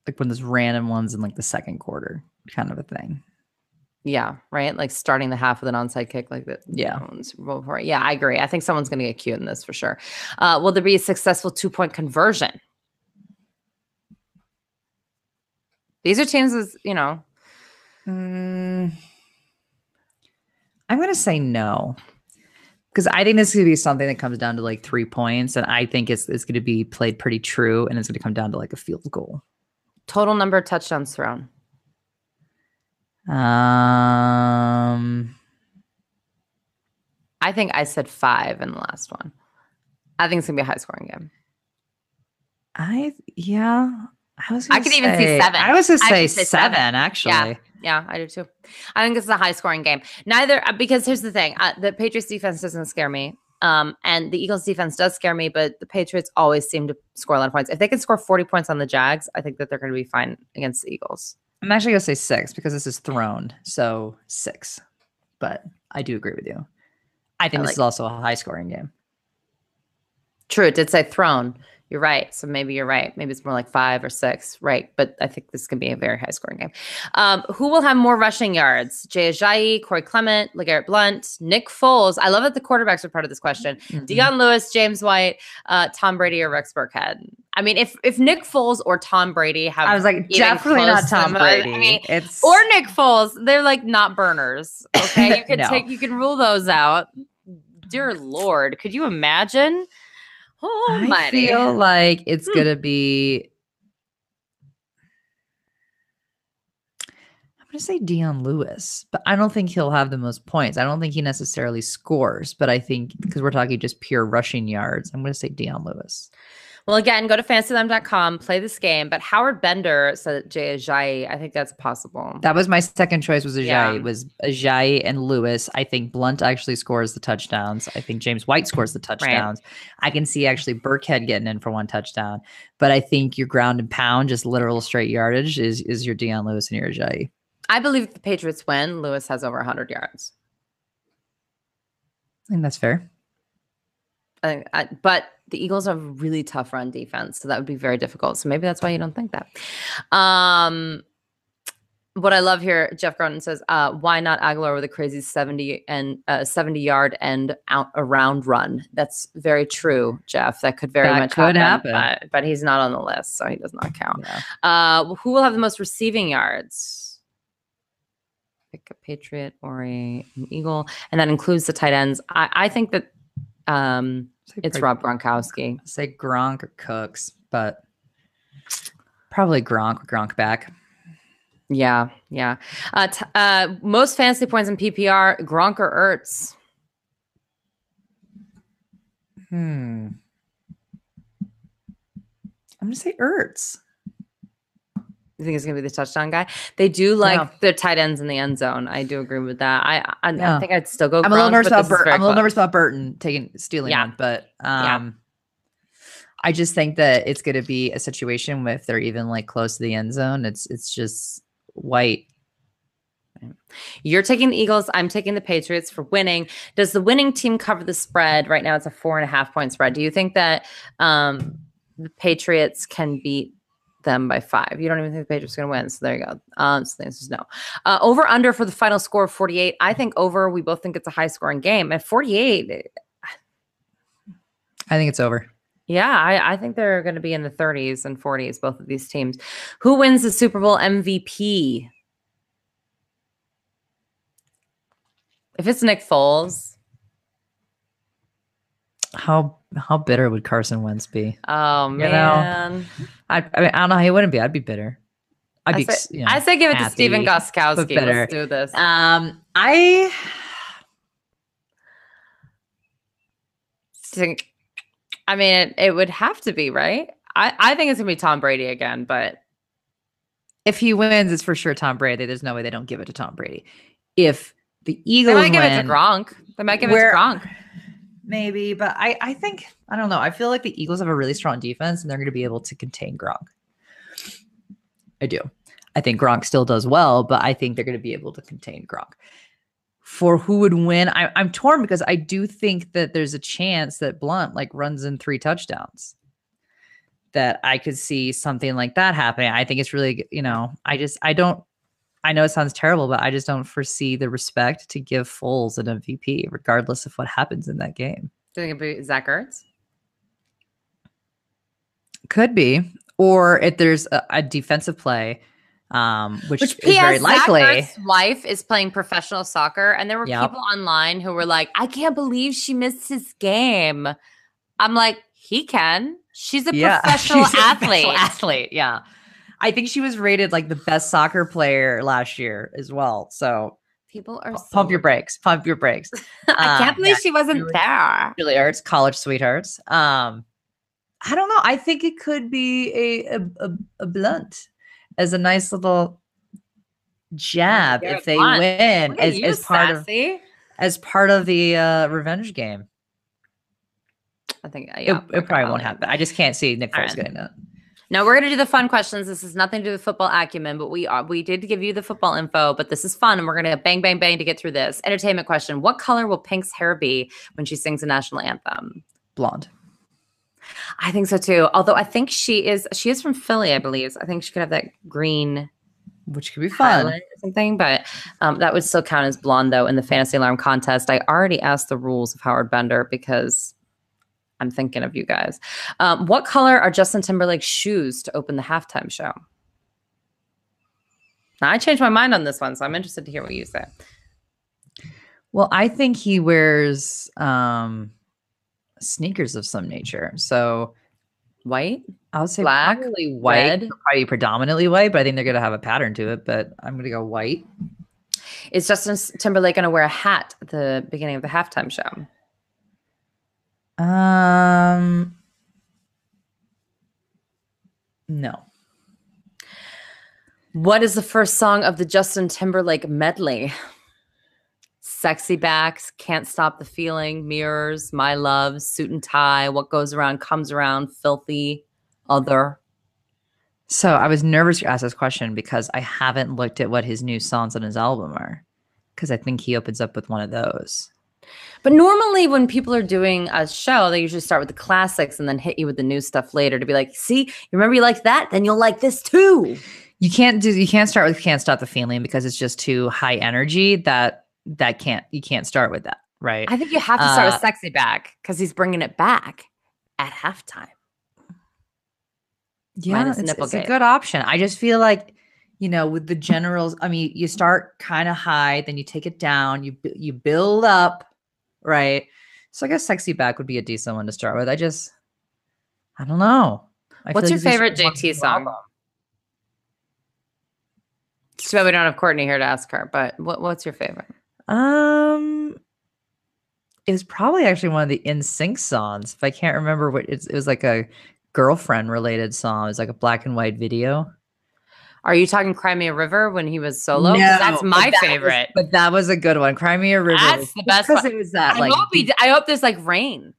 like one of those random ones in like the second quarter kind of a thing. Yeah, right. Like starting the half with an onside kick, like that. Yeah. you know, in Super Bowl before. Yeah, I agree. I think someone's going to get cute in this for sure. Uh, will there be a successful two point conversion? These are teams with, you know, Mm, I'm gonna say no. Because I think this is gonna be something that comes down to like three points, and I think it's it's gonna be played pretty true, and it's gonna come down to like a field goal. total number of touchdowns thrown. Um, I think I said five in the last one. I think it's going to be a high scoring game. I yeah, I was. I could even see say- seven. I was gonna say, say seven, seven. actually. Yeah, Yeah, I do too. I think this is a high scoring game. Neither, uh, because here's the thing uh, the Patriots defense doesn't scare me. Um, and the Eagles defense does scare me, but the Patriots always seem to score a lot of points. If they can score 40 points on the Jags, I think that they're going to be fine against the Eagles. I'm actually gonna say six because this is thrown, so six. But I do agree with you. I think I this is also a high scoring game. True, it did say thrown. You're right. So maybe you're right. Maybe it's more like five or six. Right. But I think this can be a very high scoring game. Um, who will have more rushing yards? Jay Ajayi, Corey Clement, LeGarrette Blunt, Nick Foles. I love that the quarterbacks are part of this question. Mhm. Dion Lewis, James White, uh, Tom Brady, or Rex Burkhead. I mean, if if Nick Foles or Tom Brady have I was like, definitely not Tom the- I Brady. mean, it's or Nick Foles, they're like not burners. Okay, you can No. take you can rule those out. Dear Lord, could you imagine? Oh I feel like it's Hmm. gonna be. I'm gonna say Dion Lewis, but I don't think he'll have the most points. I don't think he necessarily scores, but I think because we're talking just pure rushing yards, I'm gonna say Dion Lewis. Well, again, go to fantasyalarm.com, play this game. But Howard Bender said Jay Ajayi. I think that's possible. That was my second choice. Was Ajayi? Yeah. Was Ajayi and Lewis? I think Blunt actually scores the touchdowns. I think James White scores the touchdowns. I can see actually Burkhead getting in for one touchdown, but I think your ground and pound, just literal straight yardage, is is your Dion Lewis and your Ajayi. I believe the Patriots win, Lewis has over 100 yards. I think that's fair. I think, I, but the Eagles have a really tough run defense, so that would be very difficult. So maybe that's why you don't think that. Um, what I love here, Jeff Gronin says, uh, "Why not Agholor with a crazy seventy and uh, seventy yard and out around run?" That's very true, Jeff. That could very That much could happen, happen. But, but he's not on the list, so he does not count. Uh, who will have the most receiving yards? Pick a Patriot or a, an Eagle, and that includes the tight ends. I, I think that um, it's Rob Gronkowski. Say Gronk or Cooks, but probably Gronk. with Gronk back. Yeah, yeah. Uh, t- uh, most fantasy points in PPR: Gronk or Ertz. Hmm. I'm gonna say Ertz. You think it's gonna be the touchdown guy? They do like Yeah. their tight ends in the end zone. I do agree with that. I I, I think I'd still go. I'm a little nervous about is Burton. I'm a little nervous about Burton taking stealing Yeah. one, but Yeah. um, I just think that it's going to be a situation where if they're even like close to the end zone, it's it's just white. You're taking the Eagles. I'm taking the Patriots for winning. Does the winning team cover the spread? Right now, it's a four and a half point spread. Do you think that um, the Patriots can beat them by five? You don't even think the Patriots are going to win. So there you go. Um, so the answer is no. Uh, over under for the final score of 48. I think over. We both think it's a high scoring game. At 48, I think it's over. yeah, I, I think they're going to be in the 30s and 40s, both of these teams. Who wins the Super Bowl MVP? If it's Nick Foles, How how bitter would Carson Wentz be? oh You know, man. I I, mean, I don't know he wouldn't be. I'd be bitter. I'd I be. say, you know. I say give it to happy, Stephen but Gostkowski. Let's do this. Um, I Think- I mean, it, it would have to be, right? I, I think it's going to be Tom Brady again, but if he wins, it's for sure Tom Brady. There's no way they don't give it to Tom Brady. If the they Eagles might give win, it to Gronk. They might give Where- it to Gronk. Maybe, but I I think I don't know. I feel like the Eagles have a really strong defense, and they're going to be able to contain Gronk. I do. I think Gronk still does well, but I think they're going to be able to contain Gronk. For who would win, I, I'm torn because I do think that there's a chance that Blunt like runs in three touchdowns. That I could see something like that happening. I think it's really, you know, I just I don't I know it sounds terrible, but I just don't foresee the respect to give Foles an MVP, regardless of what happens in that game. Do you think it'd be Zach Ertz? Could be, or if there's a, a defensive play, um, which, Which is very likely. Zach Ertz's wife is playing professional soccer, and there were Yep. people online who were like, "I can't believe she missed his game." I'm like, he can. She's a professional she's a athlete. professional athlete. Yeah. I think she was rated like the best soccer player last year as well. So People are so pump your brakes, pump your brakes. I can't Um, believe yeah, she wasn't really- there. Julie Ertz, college sweethearts. Um, I don't know. I think it could be a a, a, a blunt as a nice little jab You're if they blunt. win as, you, as part of as part of the uh, revenge game. I think uh, It- yeah, it, probably I'll won't happen. I just can't see Nick Foles getting that. Now we're gonna do the fun questions. This has nothing to do with football acumen, but we are we did give you the football info. But this is fun, and we're gonna bang bang bang to get through this. Entertainment question: What color will Pink's hair be when she sings the national anthem? Blonde. I think so too. Although I think she is she is from Philly, I believe. I think she could have that green Which could be fun. or something. But um, that would still count as blonde though in the fantasy alarm contest. I already asked the rules of Howard Bender because I'm thinking of you guys. Um, what color are Justin Timberlake's shoes to open the halftime show? Now, I changed my mind on this one, so I'm interested to hear what you say. Well, I think he wears um sneakers of some nature. So White? I would say Black, probably white, red? probably predominantly white, but I think they're gonna have a pattern to it. But I'm gonna go white. Is Justin Timberlake going to wear a hat at the beginning of the halftime show? Um, no. What is the first song of the Justin Timberlake medley? Sexy Backs, Can't Stop the Feeling, Mirrors, My Love, Suit and Tie, What Goes Around Comes Around, Filthy, Other. So I was nervous to ask this question because I haven't looked at what his new songs on his album are. Because I think he opens up with one of those. But normally, when people are doing a show, they usually start with the classics and then hit you with the new stuff later to be like, see, you remember you like that? Then you'll like this too. You can't do you can't start with can't stop the feeling because it's just too high energy that that can't you can't start with that, right? I think you have to start Uh, with Sexy Back because he's bringing it back at halftime. yeah, it's, it's a good option. I just feel like you know with the generals, I mean, you start kind of high, then you take it down, you you build up, right? So I guess sexy back would be a decent one to start with. I just I don't know. I What's your is favorite JT song? album. It's too bad we don't have Courtney here to ask her, but what, what's your favorite? Um, it was probably actually one of the NSYNC songs. If I can't remember what it's, it was like a girlfriend related song. It was like a black and white video. Are you talking Cry Me a River when he was solo? 'Cause that's but my that was- favorite. but that was a good one. Cry Me a River. That's the best one. it was that I, like hope he, I hope there's like rain.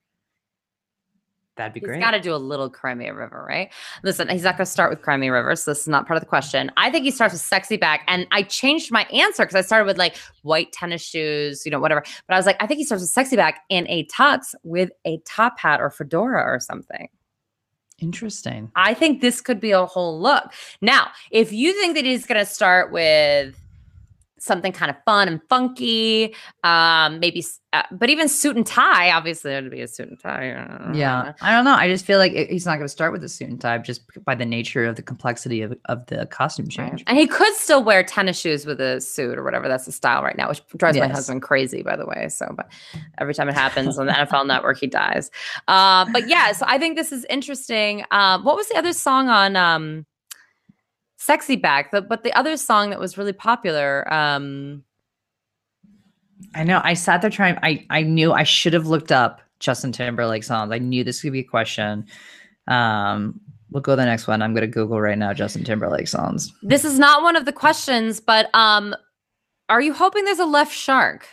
that'd be He's great. got to do a little Cry Me a River, right? Listen, he's not going to start with Crimea Me River, so this is not part of the question. I think he starts with Sexy Back, and I changed my answer because I started with like white tennis shoes, you know, whatever. But I was like, I think he starts with Sexy Back in a tux with a top hat or fedora or something. Interesting. I think this could be a whole look. Now, if you think that he's going to start with something kind of fun and funky, um, maybe, uh, but even suit and tie, obviously, it would be a suit and tie. uh, Yeah, I don't know. I just feel like it- he's not going to start with a suit and tie just by the nature of the complexity of, of the costume Right. change. And he could still wear tennis shoes with a suit or whatever. That's the style right now, which drives my husband crazy, by the way. So, but every time it happens on the NFL Network, he dies. Uh, but yeah, so I think this is interesting. Um, what was the other song on um, Sexy Back? The, but the other song that was really popular. Um, I know. I sat there trying. I I knew I should have looked up Justin Timberlake songs. I knew this could be a question. Um, we'll go to the next one. I'm going to Google right now Justin Timberlake songs. this is not one of the questions, but um, are you hoping there's a left shark?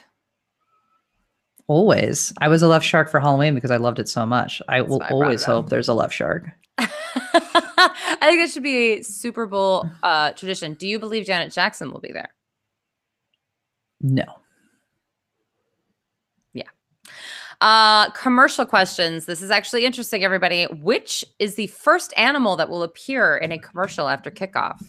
Always. I was a left shark for Halloween because I loved it so much. I will I brought always hope there's a left shark. I think it should be a Super Bowl uh, tradition. Do you believe Janet Jackson will be there? No. Uh, commercial questions. This is actually interesting, everybody. Which is the first animal that will appear in a commercial after kickoff?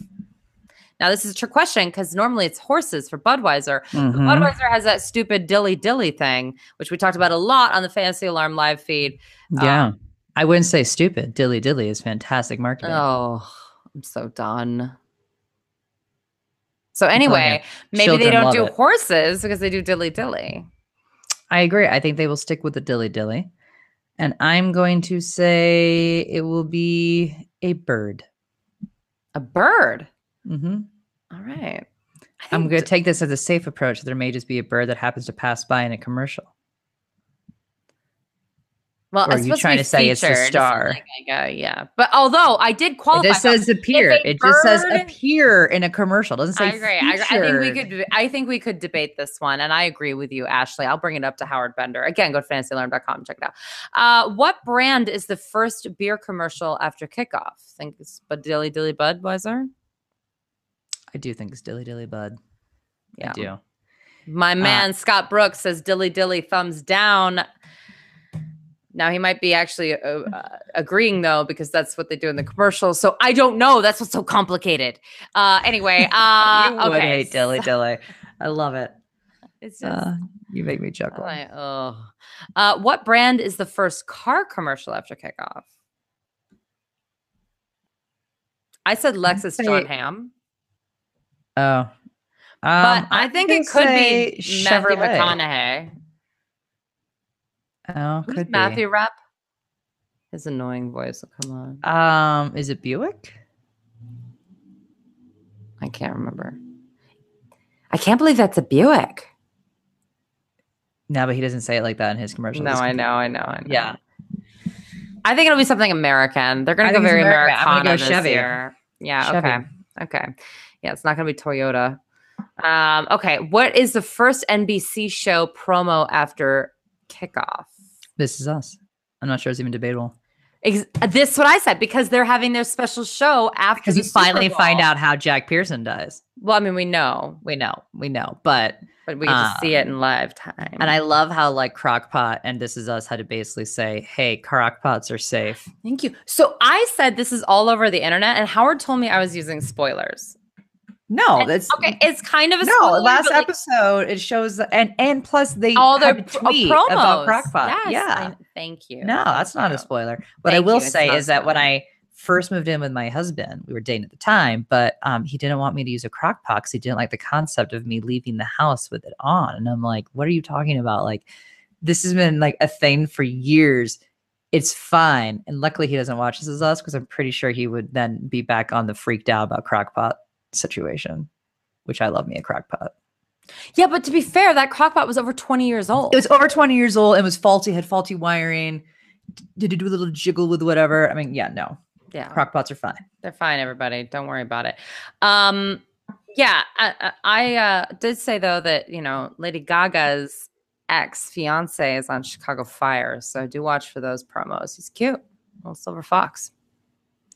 Now, this is a trick question because normally it's horses for Budweiser. Mhm. Budweiser has that stupid dilly dilly thing, which we talked about a lot on the Fantasy Alarm live feed. Yeah. I wouldn't say stupid. Dilly dilly is fantastic marketing. Oh, I'm so done. So anyway, maybe they don't do it. horses because they do dilly dilly. I agree. I think they will stick with the dilly dilly. And I'm going to say it will be a bird. A bird. Mm-hmm. All right. I'm going to take this as a safe approach. There may just be a bird that happens to pass by in a commercial. Well, or are you supposed to trying to say it's the star? Like, I go, yeah, but although I did It qualify, just says appear. It just says appear in a commercial. It doesn't say I agree. I, agree. I think we could. I think we could debate this one, and I agree with you, Ashley. I'll bring it up to Howard Bender again. Go to fantasyalarm.com and check it out. Uh, what brand is the first beer commercial after kickoff? Think it's Bud Dilly Dilly Budweiser. I do think it's dilly dilly bud. Yeah. I do. My man Scott Brooks says Dilly Dilly thumbs down. Now he might be actually uh, uh, agreeing though because that's what they do in the commercials. So I don't know. That's what's so complicated. Uh, anyway, uh, okay. hate dilly dilly. I love it. It's just Uh, you make me chuckle. like, oh. Uh, what brand is the first car commercial after kickoff? I said Lexus say- Jon Hamm, Oh. Um, but I think it could be say Matthew McConaughey. Oh, Who's could Matthew rep? His annoying voice will come on. Um, is it Buick? I can't remember. I can't believe that's a Buick. No, but he doesn't say it like that in his commercials. No, I know, I know, I know. Yeah. I think it'll be something American. They're going to go very American. I'm gonna go this Chevy. year. Yeah. Chevy. Okay. Okay. Yeah, it's not going to be Toyota. Um, okay. What is the first NBC show promo after kickoff? This is us. I'm not sure it's even debatable. Ex- this is what I said because they're having their special show after you finally find out how Jack Pearson dies. Well, I mean, we know, We know, we know, but but we get to see it in live time. Um, and I love how like Crockpot and This Is Us had to basically say, "Hey, Crockpots are safe." Thank you. So I said this is all over the internet, and Howard told me I was using spoilers. No, that's Okay, it's kind of a No, spoiler, last like, episode it shows and and plus they all their had a pr- uh, tweet promos about Crockpot. Yes, yeah, I- thank you. no, that's not a spoiler. What I will you, say is that when. I first moved in with my husband, we were dating at the time, but um, he didn't want me to use a crock pot because he didn't like the concept of me leaving the house with it on. And I'm like, what are you talking about? Like, this has been like a thing for years. It's fine. And luckily he doesn't watch this as us because I'm pretty sure he would then be back on the freaked out about crockpot situation, which I love me a crockpot. Yeah, but to be fair, that crockpot was over 20 years old. It was over 20 years old and was faulty, had faulty wiring. Did it do a little jiggle with whatever? I mean, yeah, no. yeah, Crockpots are fine. they're fine, everybody. Don't worry about it. Um, yeah, I, I uh, did say though that you know Lady Gaga's ex fiance is on Chicago Fire, so do watch for those promos. He's cute, little silver fox.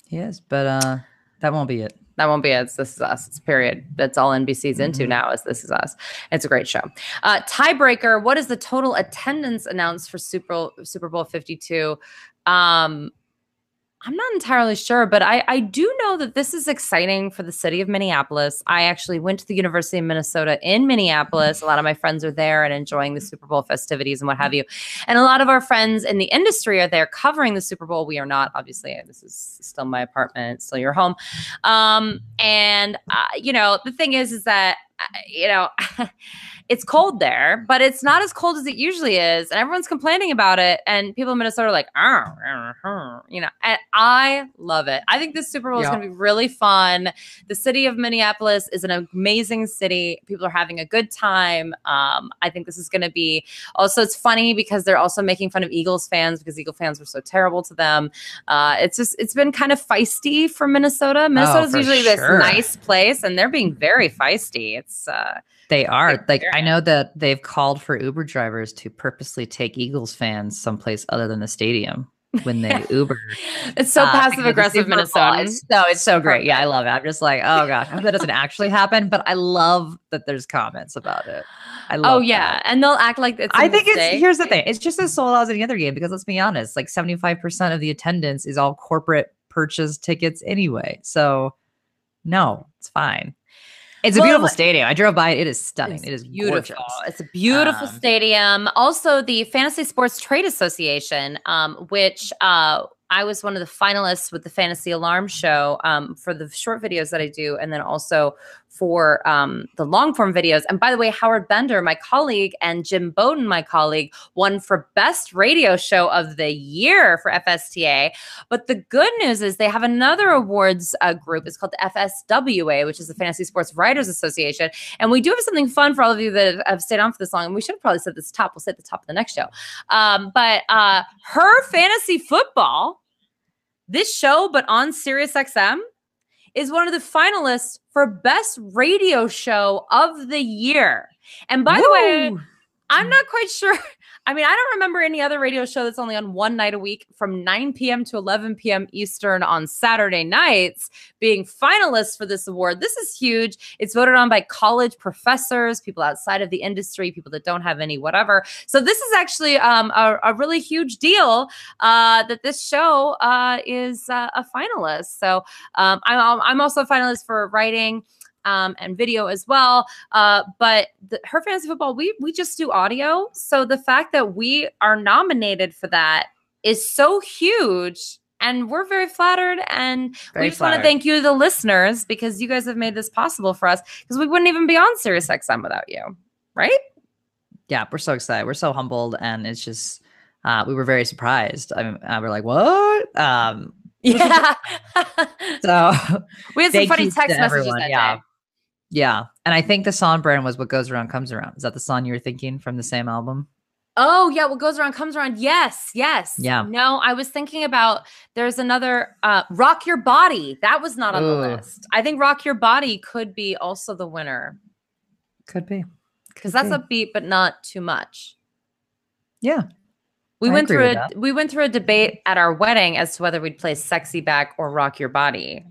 Yes, but uh that won't be it. That won't be it. It's This Is Us. It's period. That's all NBC's into Mhm. now is This Is Us. It's a great show. Uh, tiebreaker. What is the total attendance announced for Super Super Bowl 52? Um, I'm not entirely sure, but I, I do know that this is exciting for the city of Minneapolis. I actually went to the University of Minnesota in Minneapolis. A lot of my friends are there and enjoying the Super Bowl festivities and what have you. And a lot of our friends in the industry are there covering the Super Bowl. We are not, obviously. This is still my apartment, still your home. Um, and uh, you know, the thing is, is that you know, it's cold there, but it's not as cold as it usually is, and everyone's complaining about it. And people in Minnesota are like, "Ah, ah, ah," you know, and I love it. I think this Super Bowl is going to be really fun. The city of Minneapolis is an amazing city. People are having a good time. Um, I think this is going to be also. It's funny because they're also making fun of Eagles fans because Eagle fans were so terrible to them. Uh, it's just it's been kind of feisty for Minnesota. Minnesota's Oh, for usually sure. this nice place, and they're being very feisty. It's uh, They are. Like, I know that they've called for Uber drivers to purposely take Eagles fans someplace other than the stadium when they Uber. it's so uh, passive aggressive Minnesota. It's, no, it's so great. Yeah, I love it. I'm just like, oh gosh, I hope that doesn't actually happen, but I love that there's comments about it. I love Oh that. yeah, and they'll act like it's. I I think it's here's the thing. It's just as sold out as any other game because let's be honest, like 75% of the attendance is all corporate purchase tickets anyway. So no, it's fine. It's a beautiful stadium. I drove by it. It is stunning. It is beautiful. gorgeous. It's a beautiful Um, stadium. Also, the Fantasy Sports Trade Association, um, which uh, I was one of the finalists with the Fantasy Alarm Show um, for the short videos that I do, and then also for um, the long form videos. And by the way, Howard Bender, my colleague, and Jim Bowden, my colleague, won for Best Radio Show of the Year for FSTA. But the good news is they have another awards uh, group. It's called the FSWA, which is the Fantasy Sports Writers Association. And we do have something fun for all of you that have stayed on for this long. And we should have probably said this top. We'll say at the top of the next show. Um, but uh, her fantasy football, this show, but on Sirius XM, is one of the finalists for best radio show of the year. And by the way, I'm not quite sure. I mean, I don't remember any other radio show that's only on one night a week from 9 p.m. to 11 p.m. Eastern on Saturday nights being finalists for this award. This is huge. It's voted on by college professors, people outside of the industry, people that don't have any whatever. So this is actually um, a, a really huge deal uh, that this show uh, is uh, a finalist. So um, I'm, I'm also a finalist for writing um, and video as well. Uh, but the, her fantasy football, we we just do audio. So the fact that we are nominated for that is so huge. And we're very flattered. And Very we just want to thank you, the listeners, because you guys have made this possible for us. Because we wouldn't even be on Sirius XM without you, right? yeah, we're so excited. We're so humbled, and it's just uh, we were very surprised. I mean, uh, we're like, what? Um, Yeah. so we had some funny text messages everyone, that yeah. day. Yeah, and I think the song brand was "What Goes Around Comes Around." Is that the song you were thinking from the same album? Oh yeah, what goes around comes around. Yes, yes. Yeah. No, I was thinking about there's another uh Rock Your Body. That was not on the list. I think Rock Your Body could be also the winner Could be. because that's be. upbeat but not too much. Yeah, We I went through a we went through a debate at our wedding as to whether we'd play Sexy Back or Rock Your Body.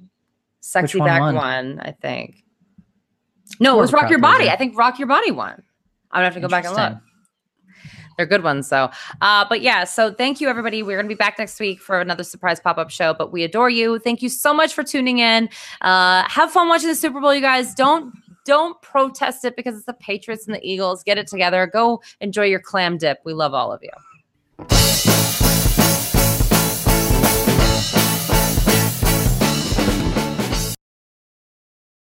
Sexy Back won? won, I think. No, it was Rock Your Body. I think Rock Your Body won. I'm gonna have to go back and look. They're good ones. though. uh, but yeah, so thank you, everybody. We're going to be back next week for another surprise pop up show, but we adore you. Thank you so much for tuning in. Uh, have fun watching the Super Bowl, you guys. Don't don't protest it because it's the Patriots and the Eagles. Get it together. Go enjoy your clam dip. We love all of you.